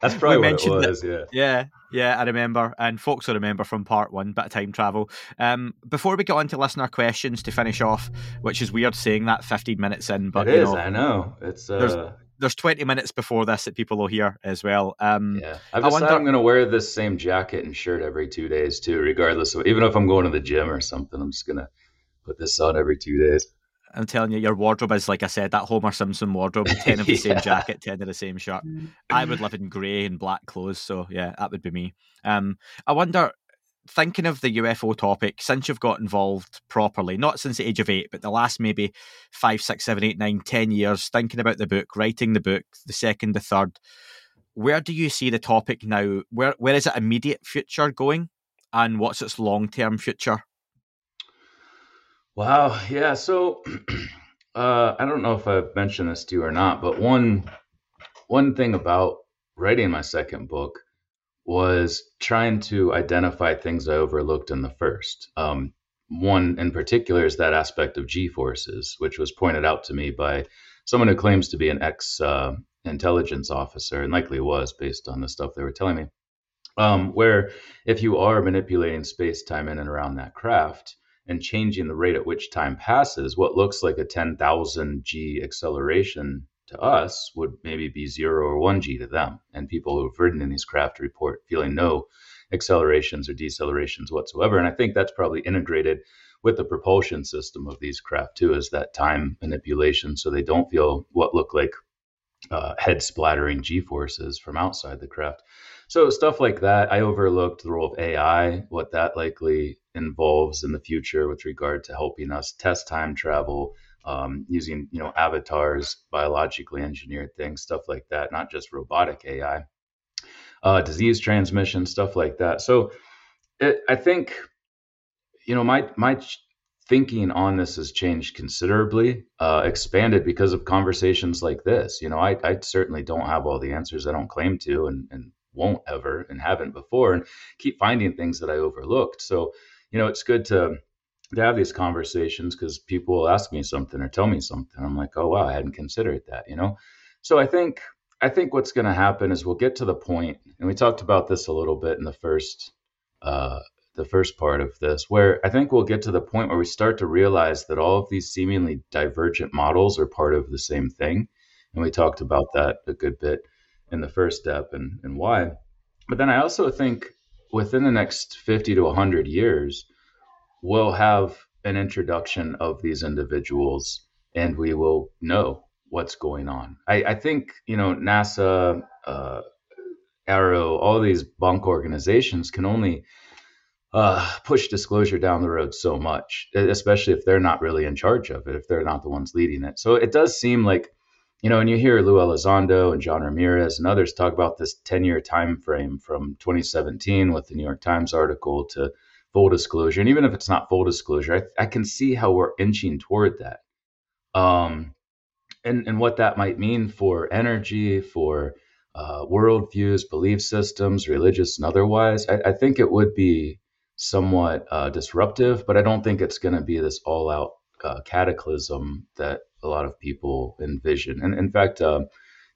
that's probably what it was. That, yeah, yeah, yeah. I remember, and folks will remember from part one, bit of time travel. Um, before we get on to listener questions to finish off, which is weird saying that 15 minutes in, but it is. Know, I know it's. Uh, there's 20 minutes before this that people will hear as well. Um, yeah, I've decided wonder... I'm going to wear this same jacket and shirt every two days too, regardless of even if I'm going to the gym or something. I'm just going to put this on every two days. I'm telling you, your wardrobe is like I said, that Homer Simpson wardrobe, ten of the (laughs) yeah. same jacket, ten of the same shirt. I would live in grey and black clothes, so yeah, that would be me. Um, I wonder thinking of the UFO topic since you've got involved properly, not since the age of eight, but the last maybe five, six, seven, eight, nine, ten years, thinking about the book, writing the book, the second, the third, where do you see the topic now? Where where is it immediate future going, and what's its long term future? Wow, yeah. So (clears throat) uh, I don't know if I've mentioned this to you or not, but one one thing about writing my second book was trying to identify things I overlooked in the first. Um, one in particular is that aspect of G forces, which was pointed out to me by someone who claims to be an ex uh, intelligence officer, and likely was based on the stuff they were telling me. Um, where if you are manipulating space time in and around that craft and changing the rate at which time passes, what looks like a 10,000 G acceleration to us would maybe be zero or one G to them. And people who've ridden in these craft report feeling no accelerations or decelerations whatsoever. And I think that's probably integrated with the propulsion system of these craft too, is that time manipulation so they don't feel what look like uh, head splattering G forces from outside the craft. So stuff like that, I overlooked the role of AI, what that likely involves in the future with regard to helping us test time travel, um, using you know avatars, biologically engineered things, stuff like that, not just robotic AI, uh, disease transmission, stuff like that. So it, I think you know my my thinking on this has changed considerably, uh, expanded because of conversations like this. You know, I, I certainly don't have all the answers. I don't claim to, and, and won't ever, and haven't before, and keep finding things that I overlooked. So, you know, it's good to to have these conversations because people will ask me something or tell me something. I'm like, oh wow, I hadn't considered that, you know. So I think I think what's going to happen is we'll get to the point, and we talked about this a little bit in the first uh, the first part of this, where I think we'll get to the point where we start to realize that all of these seemingly divergent models are part of the same thing, and we talked about that a good bit in the first step and and why. But then I also think within the next 50 to 100 years we'll have an introduction of these individuals and we will know what's going on. I, I think, you know, NASA, uh, AARO, all these bunk organizations can only uh, push disclosure down the road so much, especially if they're not really in charge of it, if they're not the ones leading it. So it does seem like, you know, and you hear Lou Elizondo and John Ramirez and others talk about this 10 year time frame from 2017 with the New York Times article to full disclosure. And even if it's not full disclosure, I, I can see how we're inching toward that. Um, and, and what that might mean for energy, for uh, worldviews, belief systems, religious and otherwise. I, I think it would be somewhat uh, disruptive, but I don't think it's going to be this all out uh, cataclysm that a lot of people envision. And in fact, uh,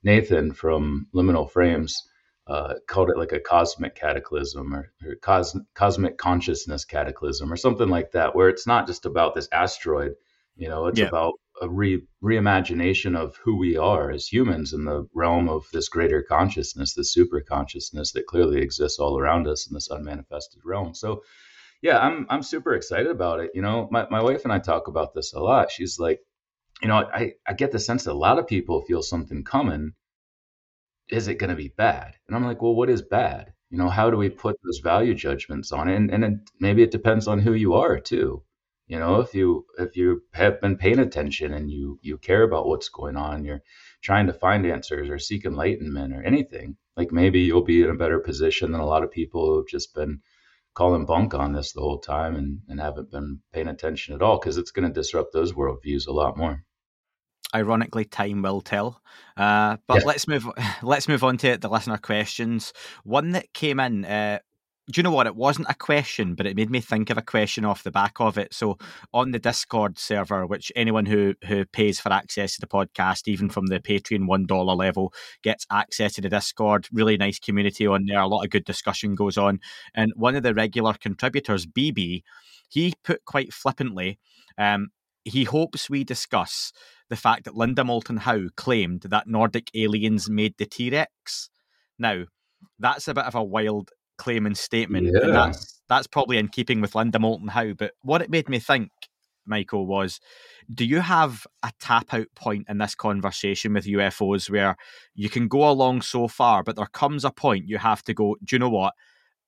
Nathan from Liminal Frames uh, called it like a cosmic cataclysm or, or cos- cosmic consciousness cataclysm or something like that, where it's not just about this asteroid. You know, it's yeah. about a re- reimagination of who we are as humans in the realm of this greater consciousness, this super consciousness that clearly exists all around us in this unmanifested realm. So, yeah, I'm I'm super excited about it. You know, my, my wife and I talk about this a lot. She's like, you know, I, I get the sense that a lot of people feel something coming is it going to be bad? And I'm like, well, what is bad? You know, how do we put those value judgments on it? And, and it, maybe it depends on who you are too. You know, if you if you have been paying attention and you you care about what's going on, you're trying to find answers or seek enlightenment or anything, like maybe you'll be in a better position than a lot of people who've just been calling bunk on this the whole time and, and haven't been paying attention at all because it's going to disrupt those worldviews a lot more ironically time will tell. Uh, but yeah. let's move (laughs) let's move on to the listener questions. One that came in uh, do you know what? It wasn't a question but it made me think of a question off the back of it. So on the discord server which anyone who who pays for access to the podcast even from the patreon one dollar level gets access to the discord. Really nice community on there. A lot of good discussion goes on. And one of the regular contributors bb he put quite flippantly um, he hopes we discuss the fact that Linda Moulton Howe claimed that Nordic aliens made the T Rex. Now, that's a bit of a wild claim and statement, yeah. and that's that's probably in keeping with Linda Moulton Howe. But what it made me think, Michael, was do you have a tap out point in this conversation with UFOs where you can go along so far, but there comes a point you have to go, do you know what?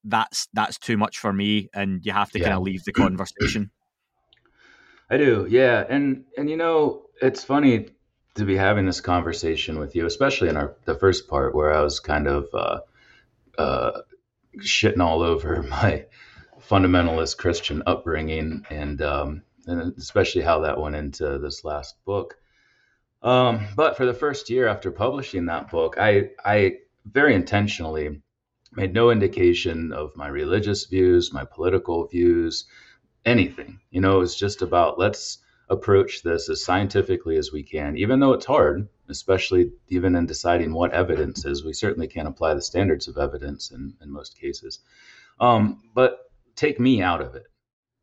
That's that's too much for me, and you have to yeah. kind of leave the conversation. I do, yeah, and and you know it's funny to be having this conversation with you, especially in our the first part where I was kind of uh, uh, shitting all over (laughs) my fundamentalist Christian upbringing, and um, and especially how that went into this last book. Um, but for the first year after publishing that book, I I very intentionally made no indication of my religious views, my political views, anything. You know, it's just about let's approach this as scientifically as we can, even though it's hard, especially even in deciding what evidence is. We certainly can't apply the standards of evidence in, in most cases. Um, but take me out of it.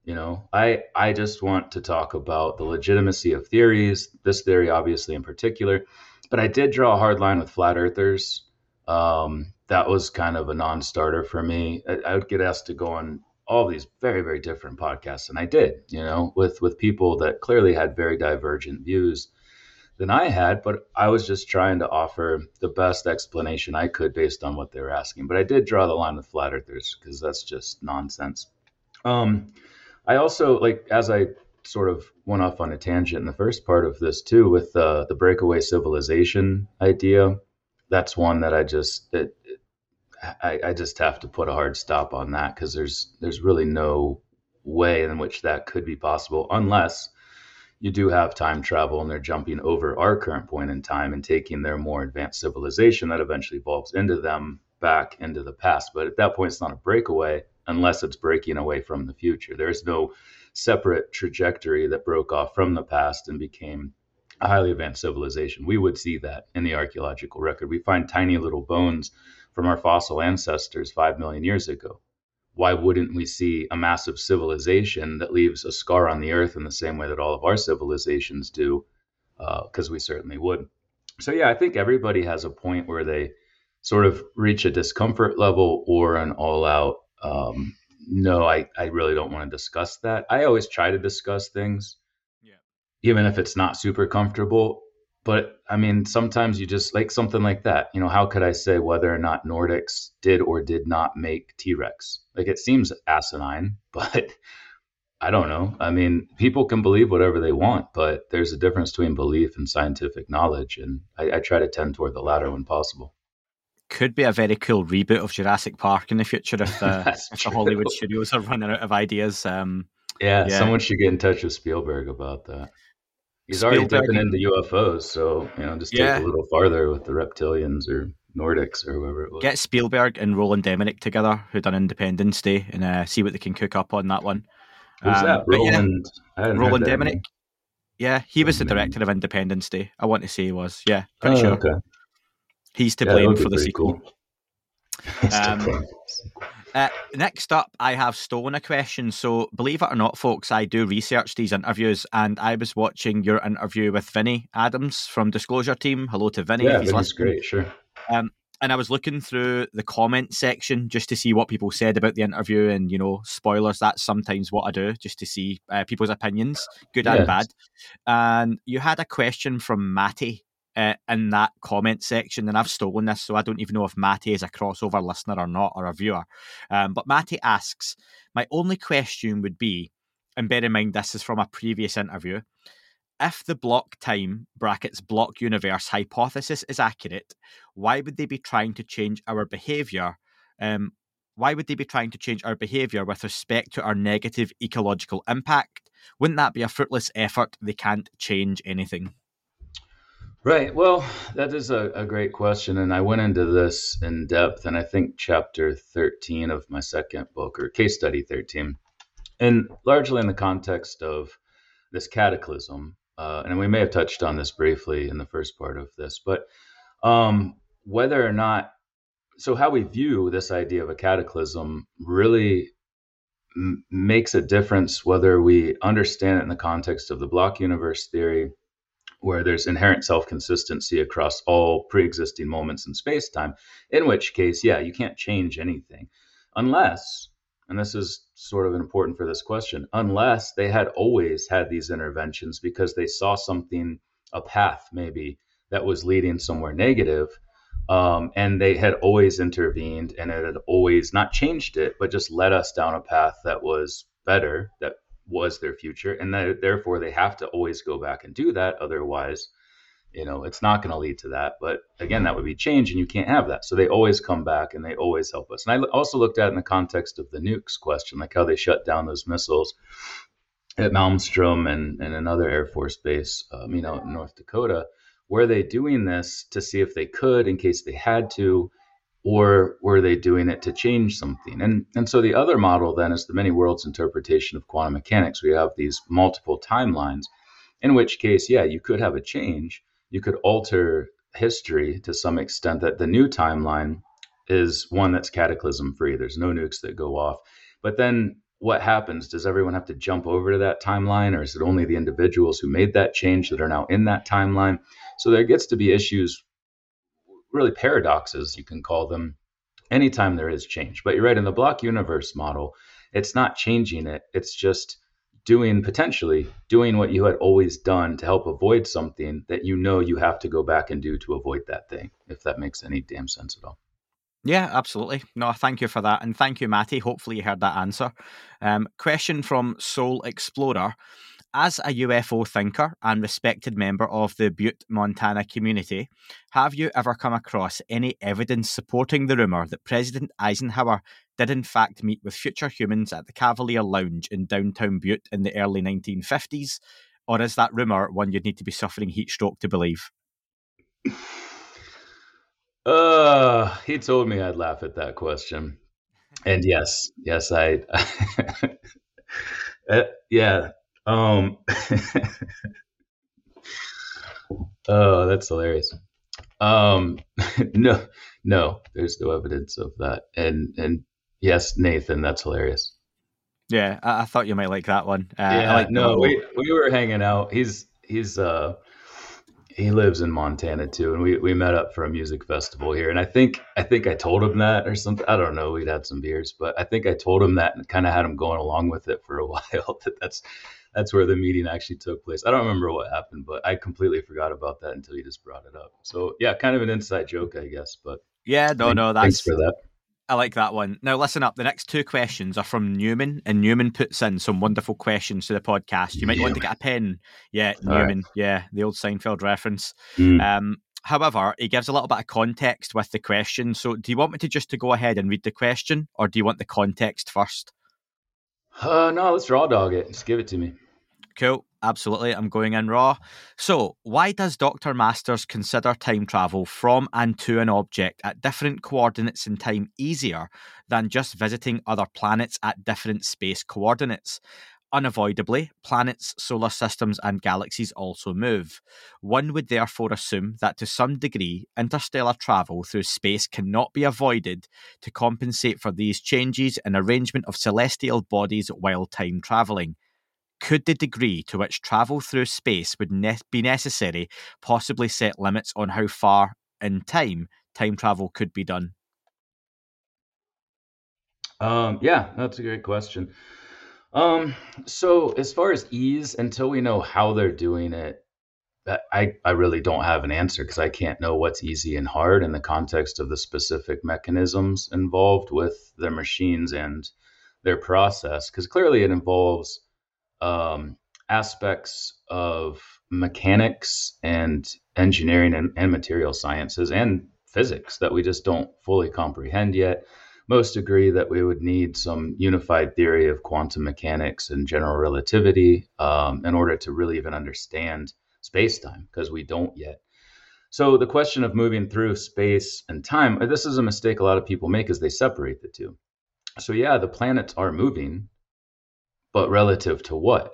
You know, I I just want to talk about the legitimacy of theories, this theory obviously in particular. But I did draw a hard line with flat earthers. Um, that was kind of a non-starter for me. I, I would get asked to go on all these very very different podcasts and i did you know with with people that clearly had very divergent views than i had but i was just trying to offer the best explanation i could based on what they were asking. But i did draw the line with flat earthers because that's just nonsense. Um i also like as i sort of went off on a tangent in the first part of this too with uh, the breakaway civilization idea that's one that i just it, I, I just have to put a hard stop on that because there's there's really no way in which that could be possible unless you do have time travel and they're jumping over our current point in time and taking their more advanced civilization that eventually evolves into them back into the past. But at that point, it's not a breakaway unless it's breaking away from the future. There's no separate trajectory that broke off from the past and became a highly advanced civilization. We would see that in the archaeological record. We find tiny little bones from our fossil ancestors 5 million years ago. Why wouldn't we see a massive civilization that leaves a scar on the earth in the same way that all of our civilizations do? Because uh, we certainly would. So, yeah, I think everybody has a point where they sort of reach a discomfort level or an all out, um, no, I, I really don't want to discuss that. I always try to discuss things. Even if it's not super comfortable but I mean, sometimes you just like something like that. You know, how could I say whether or not Nordics did or did not make T Rex? Like, it seems asinine, (laughs) but I don't know. I mean, people can believe whatever they want, but there's a difference between belief and scientific knowledge. And I, I try to tend toward the latter when possible. Could be a very cool reboot of Jurassic Park in the future if, uh, (laughs) if the Hollywood studios are running out of ideas. Um, yeah, yeah, someone should get in touch with Spielberg about that. He's already dipping into UFOs, so you know, just yeah. take a little farther with the reptilians or Nordics or whoever it was. Get Spielberg and Roland Emmerich together, who done Independence Day, and uh, see what they can cook up on that one. Who's um, that? Roland. Yeah, Roland Emmerich. Yeah, he was the director of Independence Day. I want to say he was. Yeah, pretty oh, sure. Okay. He's to blame yeah, for the sequel. Cool. (laughs) Um, uh, next up, I have stolen a question. So, believe it or not, folks, I do research these interviews, and I was watching your interview with Vinny Adams from Disclosure Team. Hello to Vinny. Yeah, Vinny's great. Sure. Um, and I was looking through the comment section just to see what people said about the interview, and you know, spoilers. That's sometimes what I do, just to see uh, people's opinions, good and bad. And you had a question from Matty uh, in that comment section, and I've stolen this, so I don't even know if Matty is a crossover listener or not, or a viewer. Um, but Matty asks, my only question would be, and bear in mind this is from a previous interview, if the block time brackets block universe hypothesis is accurate, why would they be trying to change our behavior? Um, why would they be trying to change our behavior with respect to our negative ecological impact? Wouldn't that be a fruitless effort? They can't change anything. Right. Well, that is a, a, great question. And I went into this in depth, and I think chapter 13 of my second book, or case study 13, and largely in the context of this cataclysm. Uh, and we may have touched on this briefly in the first part of this, but um, whether or not, so how we view this idea of a cataclysm really m- makes a difference whether we understand it in the context of the block universe theory where there's inherent self consistency across all pre existing moments in space time, in which case, yeah, you can't change anything unless, and this is sort of important for this question, unless they had always had these interventions because they saw something, a path maybe, that was leading somewhere negative. Um, and they had always intervened and it had always not changed it, but just led us down a path that was better, that was their future, and that, therefore they have to always go back and do that. Otherwise, you know, it's not going to lead to that. But again, that would be change, and you can't have that. So they always come back and they always help us. And I also looked at in the context of the nukes question, like how they shut down those missiles at Malmstrom and, and another Air Force base, um, you know, in North Dakota. Were they doing this to see if they could, in case they had to? Or were they doing it to change something? And and so the other model then is the many worlds interpretation of quantum mechanics. We have these multiple timelines, in which case, yeah, you could have a change. You could alter history to some extent. That the new timeline is one that's cataclysm free. There's no nukes that go off. But then what happens? Does everyone have to jump over to that timeline, or is it only the individuals who made that change that are now in that timeline? So there gets to be issues really paradoxes, you can call them, anytime there is change. But you're right, in the block universe model, it's not changing it, it's just doing potentially doing what you had always done to help avoid something that you know you have to go back and do to avoid that thing, if that makes any damn sense at all. Yeah, absolutely. No, thank you for that. And thank you, Matty. Hopefully, you heard that answer. Um, question from Soul Explorer as a UFO thinker and respected member of the Butte, Montana community, have you ever come across any evidence supporting the rumour that President Eisenhower did in fact meet with future humans at the Cavalier Lounge in downtown Butte in the early 1950s? Or is that rumour one you'd need to be suffering heat stroke to believe? Uh, he told me I'd laugh at that question. And yes, yes, I. (laughs) uh, yeah, um, (laughs) oh, that's hilarious. Um, (laughs) no, no, there's no evidence of that. And and yes, Nathan, that's hilarious. Yeah, I, I thought you might like that one. Uh, yeah, like no, we we were hanging out. He's he's uh he lives in Montana too, and we, we met up for a music festival here. And I think I think I told him that or something. I don't know. We'd had some beers, but I think I told him that and kind of had him going along with it for a (laughs) while. that that's that's where the meeting actually took place. I don't remember what happened, but I completely forgot about that until you just brought it up. So yeah, kind of an inside joke, I guess. But yeah, no, no, that's thanks for that. I like that one. Now, listen up. The next two questions are from Newman, and Newman puts in some wonderful questions to the podcast. You might Newman. want to get a pen. Yeah, Newman. Right. Yeah, the old Seinfeld reference. Mm. Um, however, he gives a little bit of context with the question. So, do you want me to just to go ahead and read the question, or do you want the context first? Uh, no, let's raw dog it. Just give it to me. Cool. Absolutely. I'm going in raw. So, why does Dr. Masters consider time travel from and to an object at different coordinates in time easier than just visiting other planets at different space coordinates? Unavoidably, planets, solar systems, and galaxies also move. One would therefore assume that to some degree, interstellar travel through space cannot be avoided to compensate for these changes in arrangement of celestial bodies while time traveling. Could the degree to which travel through space would ne- be necessary possibly set limits on how far in time time travel could be done? Um, yeah, that's a great question. Um, so as far as ease, until we know how they're doing it, I, I really don't have an answer because I can't know what's easy and hard in the context of the specific mechanisms involved with their machines and their process. Because clearly it involves um, aspects of mechanics and engineering and, and material sciences and physics that we just don't fully comprehend yet most agree that we would need some unified theory of quantum mechanics and general relativity um, in order to really even understand space time, because we don't yet. So, the question of moving through space and time, this is a mistake a lot of people make, is they separate the two. So, yeah, the planets are moving, but relative to what?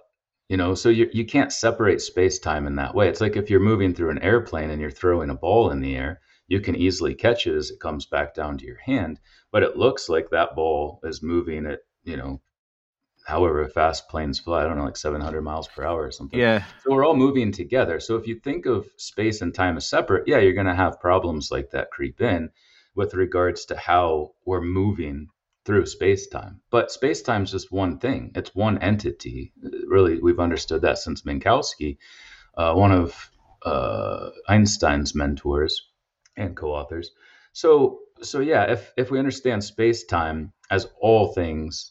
You know, so you, you can't separate space time in that way. It's like if you're moving through an airplane and you're throwing a ball in the air, you can easily catch it as it comes back down to your hand but it looks like that ball is moving at you know however fast planes fly i don't know like 700 miles per hour or something yeah so we're all moving together so if you think of space and time as separate yeah you're going to have problems like that creep in with regards to how we're moving through space time but space time is just one thing it's one entity really we've understood that since minkowski uh, one of uh, einstein's mentors and co-authors so so yeah, if if we understand space time as all things,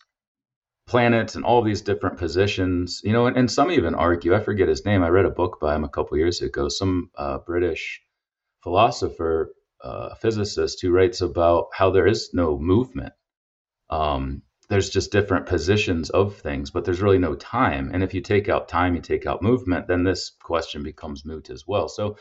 planets and all these different positions, you know, and, and some even argue. I forget his name. I read a book by him a couple years ago. Some uh, British philosopher, uh, physicist, who writes about how there is no movement. Um, there's just different positions of things, but there's really no time. And if you take out time, you take out movement, then this question becomes moot as well. So,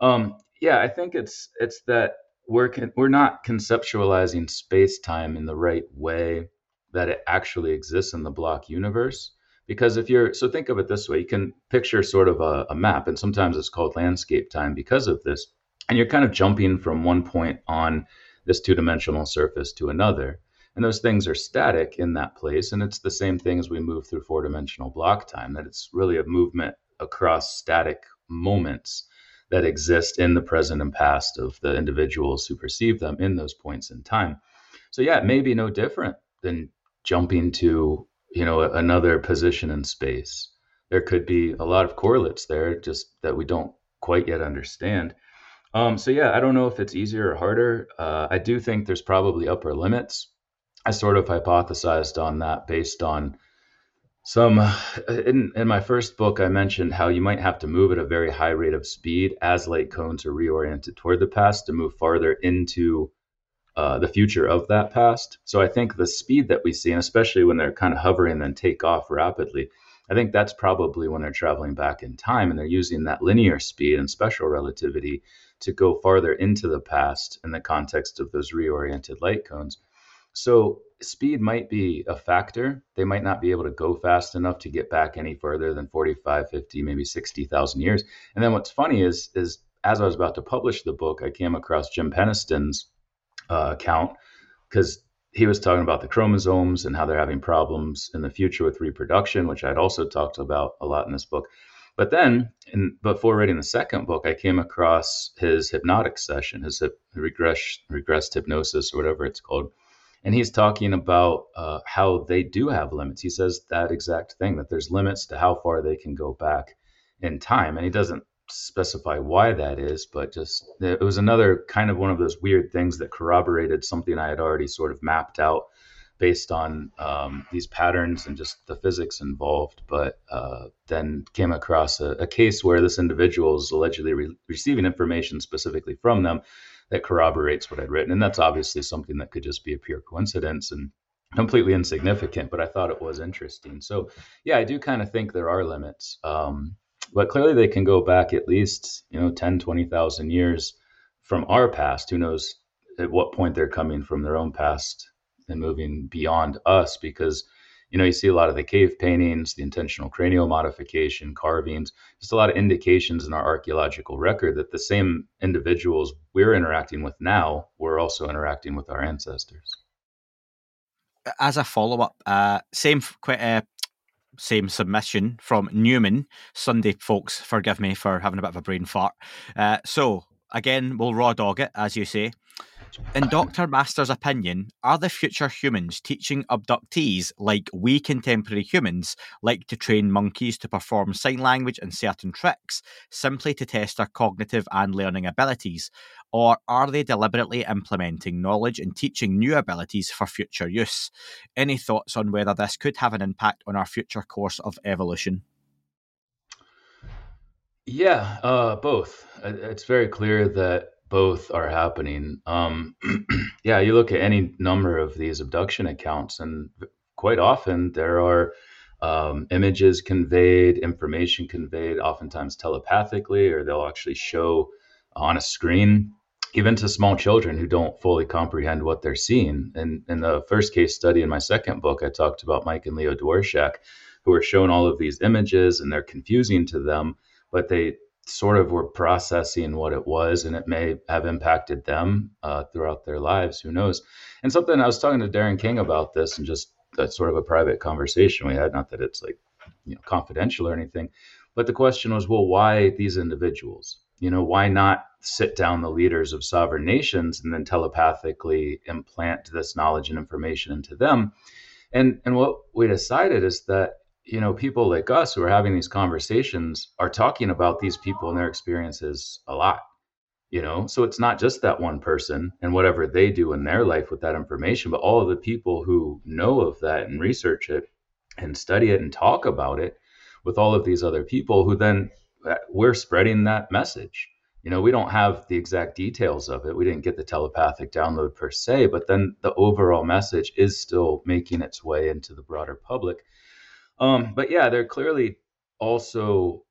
um, yeah, I think it's it's that we're con- we're not conceptualizing space time in the right way that it actually exists in the block universe because if you're so think of it this way you can picture sort of a, a, map and sometimes it's called landscape time because of this and you're kind of jumping from one point on this two-dimensional surface to another and those things are static in that place and it's the same thing as we move through four-dimensional block time that it's really a movement across static moments that exist in the present and past of the individuals who perceive them in those points in time. So yeah, it may be no different than jumping to, you know, another position in space. There could be a lot of correlates there just that we don't quite yet understand. Um, so yeah, I don't know if it's easier or harder. Uh, I do think there's probably upper limits. I sort of hypothesized on that based on some in, in my first book, I mentioned how you might have to move at a very high rate of speed as light cones are reoriented toward the past to move farther into uh, the future of that past. So I think the speed that we see, and especially when they're kind of hovering and then take off rapidly, I think that's probably when they're traveling back in time and they're using that linear speed and special relativity to go farther into the past in the context of those reoriented light cones. So speed might be a factor. They might not be able to go fast enough to get back any further than 45, 50, maybe 60,000 years. And then what's funny is is as I was about to publish the book, I came across Jim Penniston's uh, account because he was talking about the chromosomes and how they're having problems in the future with reproduction, which I'd also talked about a lot in this book. But then, in, before writing the second book, I came across his hypnotic session, his regress, regressed hypnosis, or whatever it's called and he's talking about uh, how they do have limits. He says that exact thing that there's limits to how far they can go back in time, and he doesn't specify why that is, but just it was another kind of one of those weird things that corroborated something I had already sort of mapped out based on um, these patterns and just the physics involved. But uh, then came across a, a, case where this individual is allegedly re- receiving information specifically from them that corroborates what I'd written. And that's obviously something that could just be a pure coincidence and completely insignificant, but I thought it was interesting. So, yeah, I do kind of think there are limits. Um, but clearly they can go back at least, you know, 10, 20,000 years from our past. Who knows at what point they're coming from their own past and moving beyond us because you know, you see a lot of the cave paintings, the intentional cranial modification, carvings, just a lot of indications in our archaeological record that the same individuals we're interacting with now were also interacting with our ancestors. As a follow up, uh, same uh, same submission from Newman. Sunday folks, forgive me for having a bit of a brain fart. Uh, so again, we'll raw dog it, as you say. In Dr. Master's opinion, are the future humans teaching abductees like we contemporary humans like to train monkeys to perform sign language and certain tricks simply to test their cognitive and learning abilities? Or are they deliberately implementing knowledge and teaching new abilities for future use? Any thoughts on whether this could have an impact on our future course of evolution? Yeah, uh, both. It's very clear that both are happening. Um, (clears throat) yeah, you look at any number of these abduction accounts, and quite often there are um, images conveyed, information conveyed, oftentimes telepathically, or they'll actually show on a screen, even to small children who don't fully comprehend what they're seeing. And in the first case study in my second book, I talked about Mike and Leo Dworshak, who were shown all of these images, and they're confusing to them, but they sort of were processing what it was, and it may have impacted them uh, throughout their lives. Who knows? And something I was talking to Darren King about this, and just that's sort of a private conversation we had. Not that it's like you know confidential or anything, but the question was, well, why these individuals? You know, why not sit down the leaders of sovereign nations and then telepathically implant this knowledge and information into them? And and what we decided is that you know, people like us who are having these conversations are talking about these people and their experiences a lot, you know? So it's not just that one person and whatever they do in their life with that information, but all of the people who know of that and research it and study it and talk about it with all of these other people who then uh, we're spreading that message. You know, we don't have the exact details of it. We didn't get the telepathic download per se, but then the overall message is still making its way into the broader public um, but yeah, they're clearly also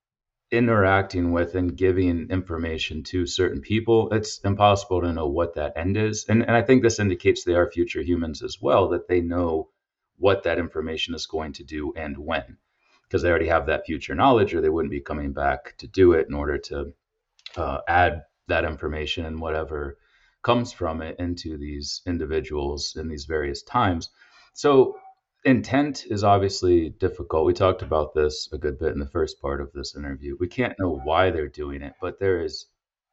interacting with and giving information to certain people. It's impossible to know what that end is. And, and I think this indicates they are future humans as well, that they know what that information is going to do and when, because they already have that future knowledge or they wouldn't be coming back to do it in order to uh, add that information and whatever comes from it into these individuals in these various times. So intent is obviously difficult. We talked about this a good bit in the first part of this interview. We can't know why they're doing it, but there is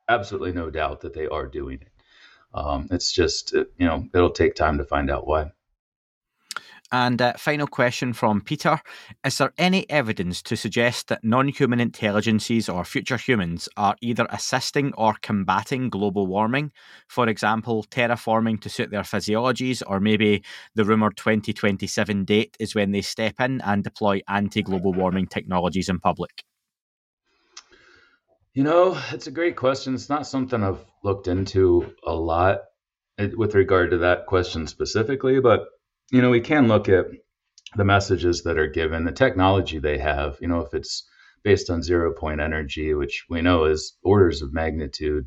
absolutely no doubt that they are doing it. Um, it's just, uh, you know, it'll take time to find out why. And uh, final question from Peter Is there any evidence to suggest that non human intelligences or future humans are either assisting or combating global warming? For example, terraforming to suit their physiologies, or maybe the rumoured 2027 date is when they step in and deploy anti global warming technologies in public? You know, it's a great question. It's not something I've looked into a lot eh, with regard to that question specifically, but you know, we can look at the messages that are given, the technology they have, you know, if it's based on zero point energy, which we know is orders of magnitude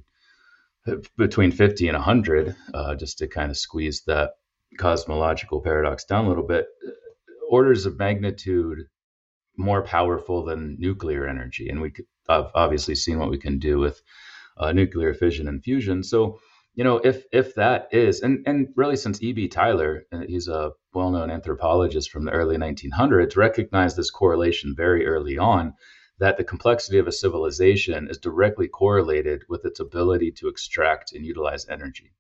between 50 and 100, uh, just to kind of squeeze that cosmological paradox down a little bit, orders of magnitude more powerful than nuclear energy. And we have obviously seen what we can do with uh, nuclear fission and fusion. So, you know, if if that is, and and really since E.B. Tylor, uh, he's a well-known anthropologist from the early 1900s, recognized this correlation very early on that the complexity of a civilization is directly correlated with its ability to extract and utilize energy.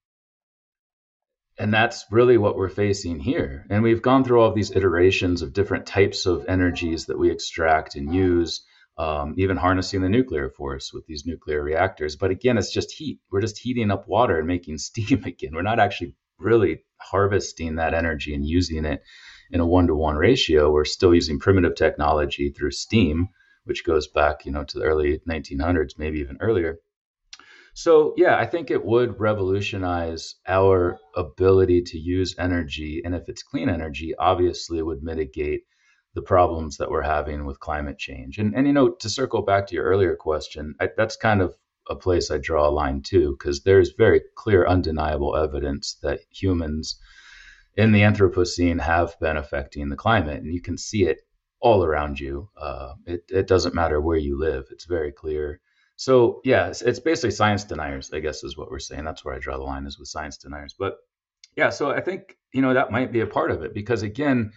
And that's really what we're facing here. And we've gone through all of these iterations of different types of energies that we extract and use um, even harnessing the nuclear force with these nuclear reactors. But again, it's just heat. We're just heating up water and making (laughs) steam again. We're not actually really harvesting that energy and using it in a one to one ratio. We're still using primitive technology through steam, which goes back, you know, to the early 1900s, maybe even earlier. So, yeah, I think it would revolutionize our ability to use energy. And if it's clean energy, obviously it would mitigate the problems that we're having with climate change. And and you know, to circle back to your earlier question, I, that's kind of a place I draw a line too, because there's very clear, undeniable evidence that humans in the Anthropocene have been affecting the climate, and you can see it all around you. Uh, it, it doesn't matter where you live; it's very clear. So yeah, it's, it's, basically science deniers, I guess, is what we're saying. That's where I draw the line is with science deniers. But yeah, so I think you know that might be a part of it because again,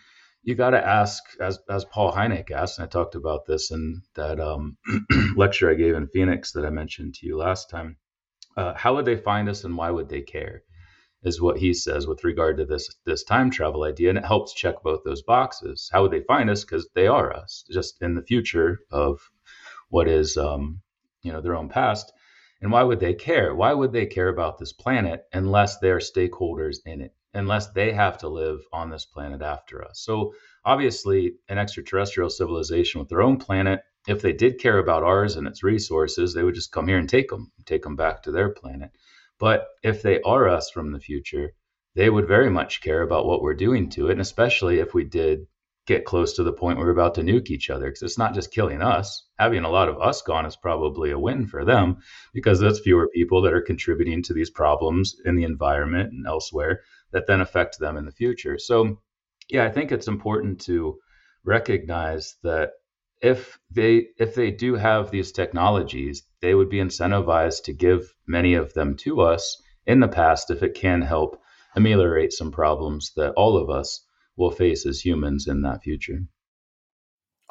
you got to ask, as as Paul Hynek asked, and I talked about this in that um, (clears throat) lecture I gave in Phoenix that I mentioned to you last time. Uh, how would they find us, and why would they care? Is what he says with regard to this this time travel idea, and it helps check both those boxes. How would they find us? Because they are us, just in the future of what is um, you know their own past. And why would they care? Why would they care about this planet unless they're stakeholders in it? Unless they have to live on this planet after us. So, obviously, an extraterrestrial civilization with their own planet, if they did care about ours and its resources, they would just come here and take them, take them back to their planet. But if they are us from the future, they would very much care about what we're doing to it, and especially if we did get close to the point where we're about to nuke each other because it's not just killing us. Having a lot of us gone is probably a win for them because that's fewer people that are contributing to these problems in the environment and elsewhere that then affect them in the future. So, yeah, I think it's important to recognize that if they if they do have these technologies, they would be incentivized to give many of them to us in the past if it can help ameliorate some problems that all of us will face as humans in that future.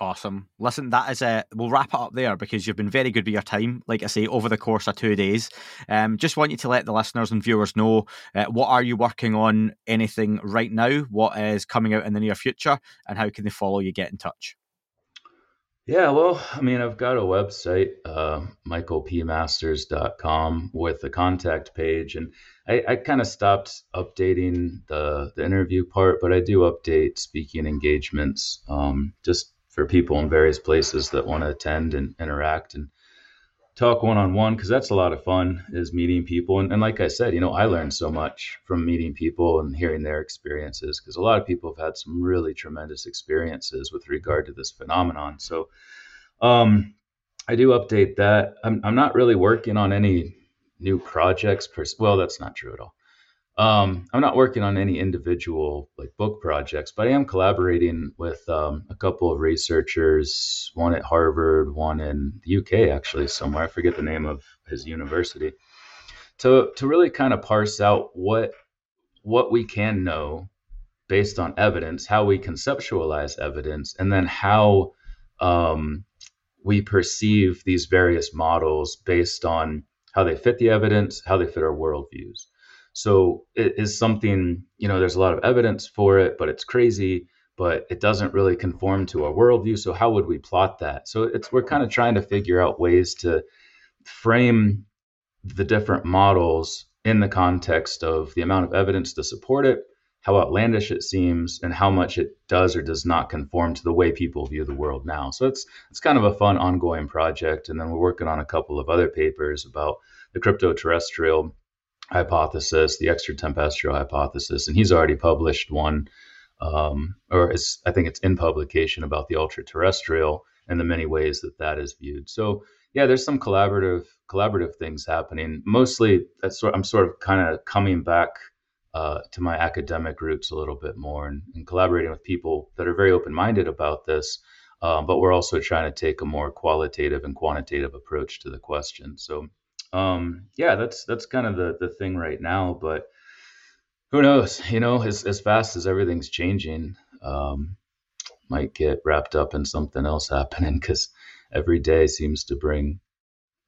Awesome. Listen, that is a. We'll wrap it up there because you've been very good with your time. Like I say, over the course of two days. Um, just want you to let the listeners and viewers know uh, what are you working on? Anything right now? What is coming out in the near future? And how can they follow you? Get in touch. Yeah, well, I mean, I've got a website, uh, michaelpmasters.com, with a contact page, and I, I kind of stopped updating the the interview part, but I do update speaking engagements, um, just for people in various places that want to attend and interact and talk one on one because that's a lot of fun is meeting people. And, and like i said you know i learned so much from meeting people and hearing their experiences because a lot of people have had some really tremendous experiences with regard to this phenomenon. So um, i do update that. I'm, I'm not really working on any new projects per well that's not true at all um, I'm not working on any individual like book projects, but I am collaborating with um, a couple of researchers, one at Harvard, one in the UK, actually somewhere. I forget the name of his university, to to really kind of parse out what what we can know based on evidence, how we conceptualize evidence, and then how um, we perceive these various models based on how they fit the evidence, how they fit our worldviews. So it is something, you know, there's a lot of evidence for it, but it's crazy, but it doesn't really conform to our worldview. So how would we plot that? So it's we're kind of trying to figure out ways to frame the different models in the context of the amount of evidence to support it, how outlandish it seems, and how much it does or does not conform to the way people view the world now. So it's it's kind of a fun ongoing project. And then we're working on a couple of other papers about the crypto terrestrial hypothesis, the extraterrestrial hypothesis, and he's already published one, um, or it's, I think it's in publication about the ultra terrestrial and the many ways that that is viewed. So yeah, there's some collaborative collaborative things happening. Mostly, that's sort, I'm sort of kind of coming back uh, to my academic roots a little bit more and, and collaborating with people that are very open minded about this. Um, but we're also trying to take a more qualitative and quantitative approach to the question. So um, yeah, that's that's kind of the the thing right now. But who knows? You know, as as fast as everything's changing, um, might get wrapped up in something else (laughs) happening because every day seems to bring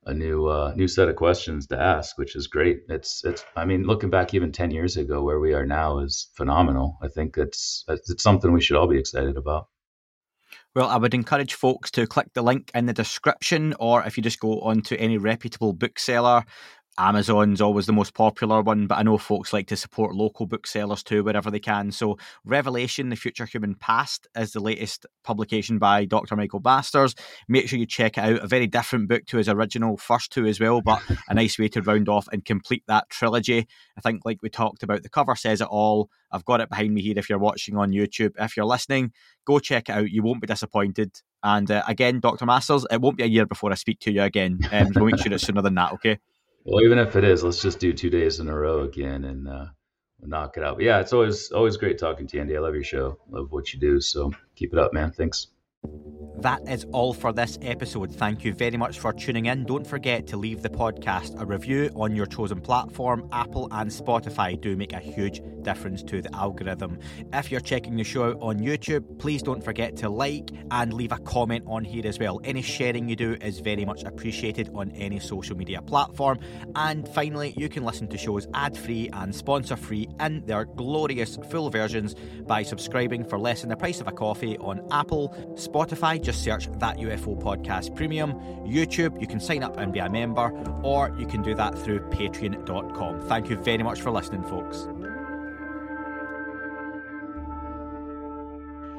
a new uh, new set of questions to ask, which is great. It's it's I mean, looking back even ten years ago, where we are now is phenomenal. I think it's it's something we should all be excited about. Well, I would encourage folks to click the link in the description, or if you just go onto any reputable bookseller, Amazon's always the most popular one, but I know folks like to support local booksellers too, wherever they can. So, Revelation, The Future Human Past is the latest publication by Dr. Michael Masters. Make sure you check it out. A very different book to his original first two as well, but a (laughs) nice way to round off and complete that trilogy. I think, like we talked about, the cover says it all. I've got it behind me here if you're watching on YouTube. If you're listening, go check it out. You won't be disappointed. And uh, again, Dr. Masters, it won't be a year before I speak to you again. Um, so make sure it's sooner than that, okay? Well, even if it is, let's just do two days in a row again, and uh, knock it out. But yeah, it's always always great talking to you, Andy. I love your show. Love what you do. So keep it up, man. Thanks. That is all for this episode. Thank you very much for tuning in. Don't forget to leave the podcast a review on your chosen platform. Apple and Spotify do make a huge difference to the algorithm. If you're checking the show out on YouTube, please don't forget to like and leave a comment on here as well. Any sharing you do is very much appreciated on any social media platform. And finally, you can listen to shows ad free and sponsor free in their glorious full versions by subscribing for less than the price of a coffee on Apple, Spotify, just search That UFO Podcast Premium. YouTube, you can sign up and be a member, or you can do that through patreon.com. Thank you very much for listening, folks.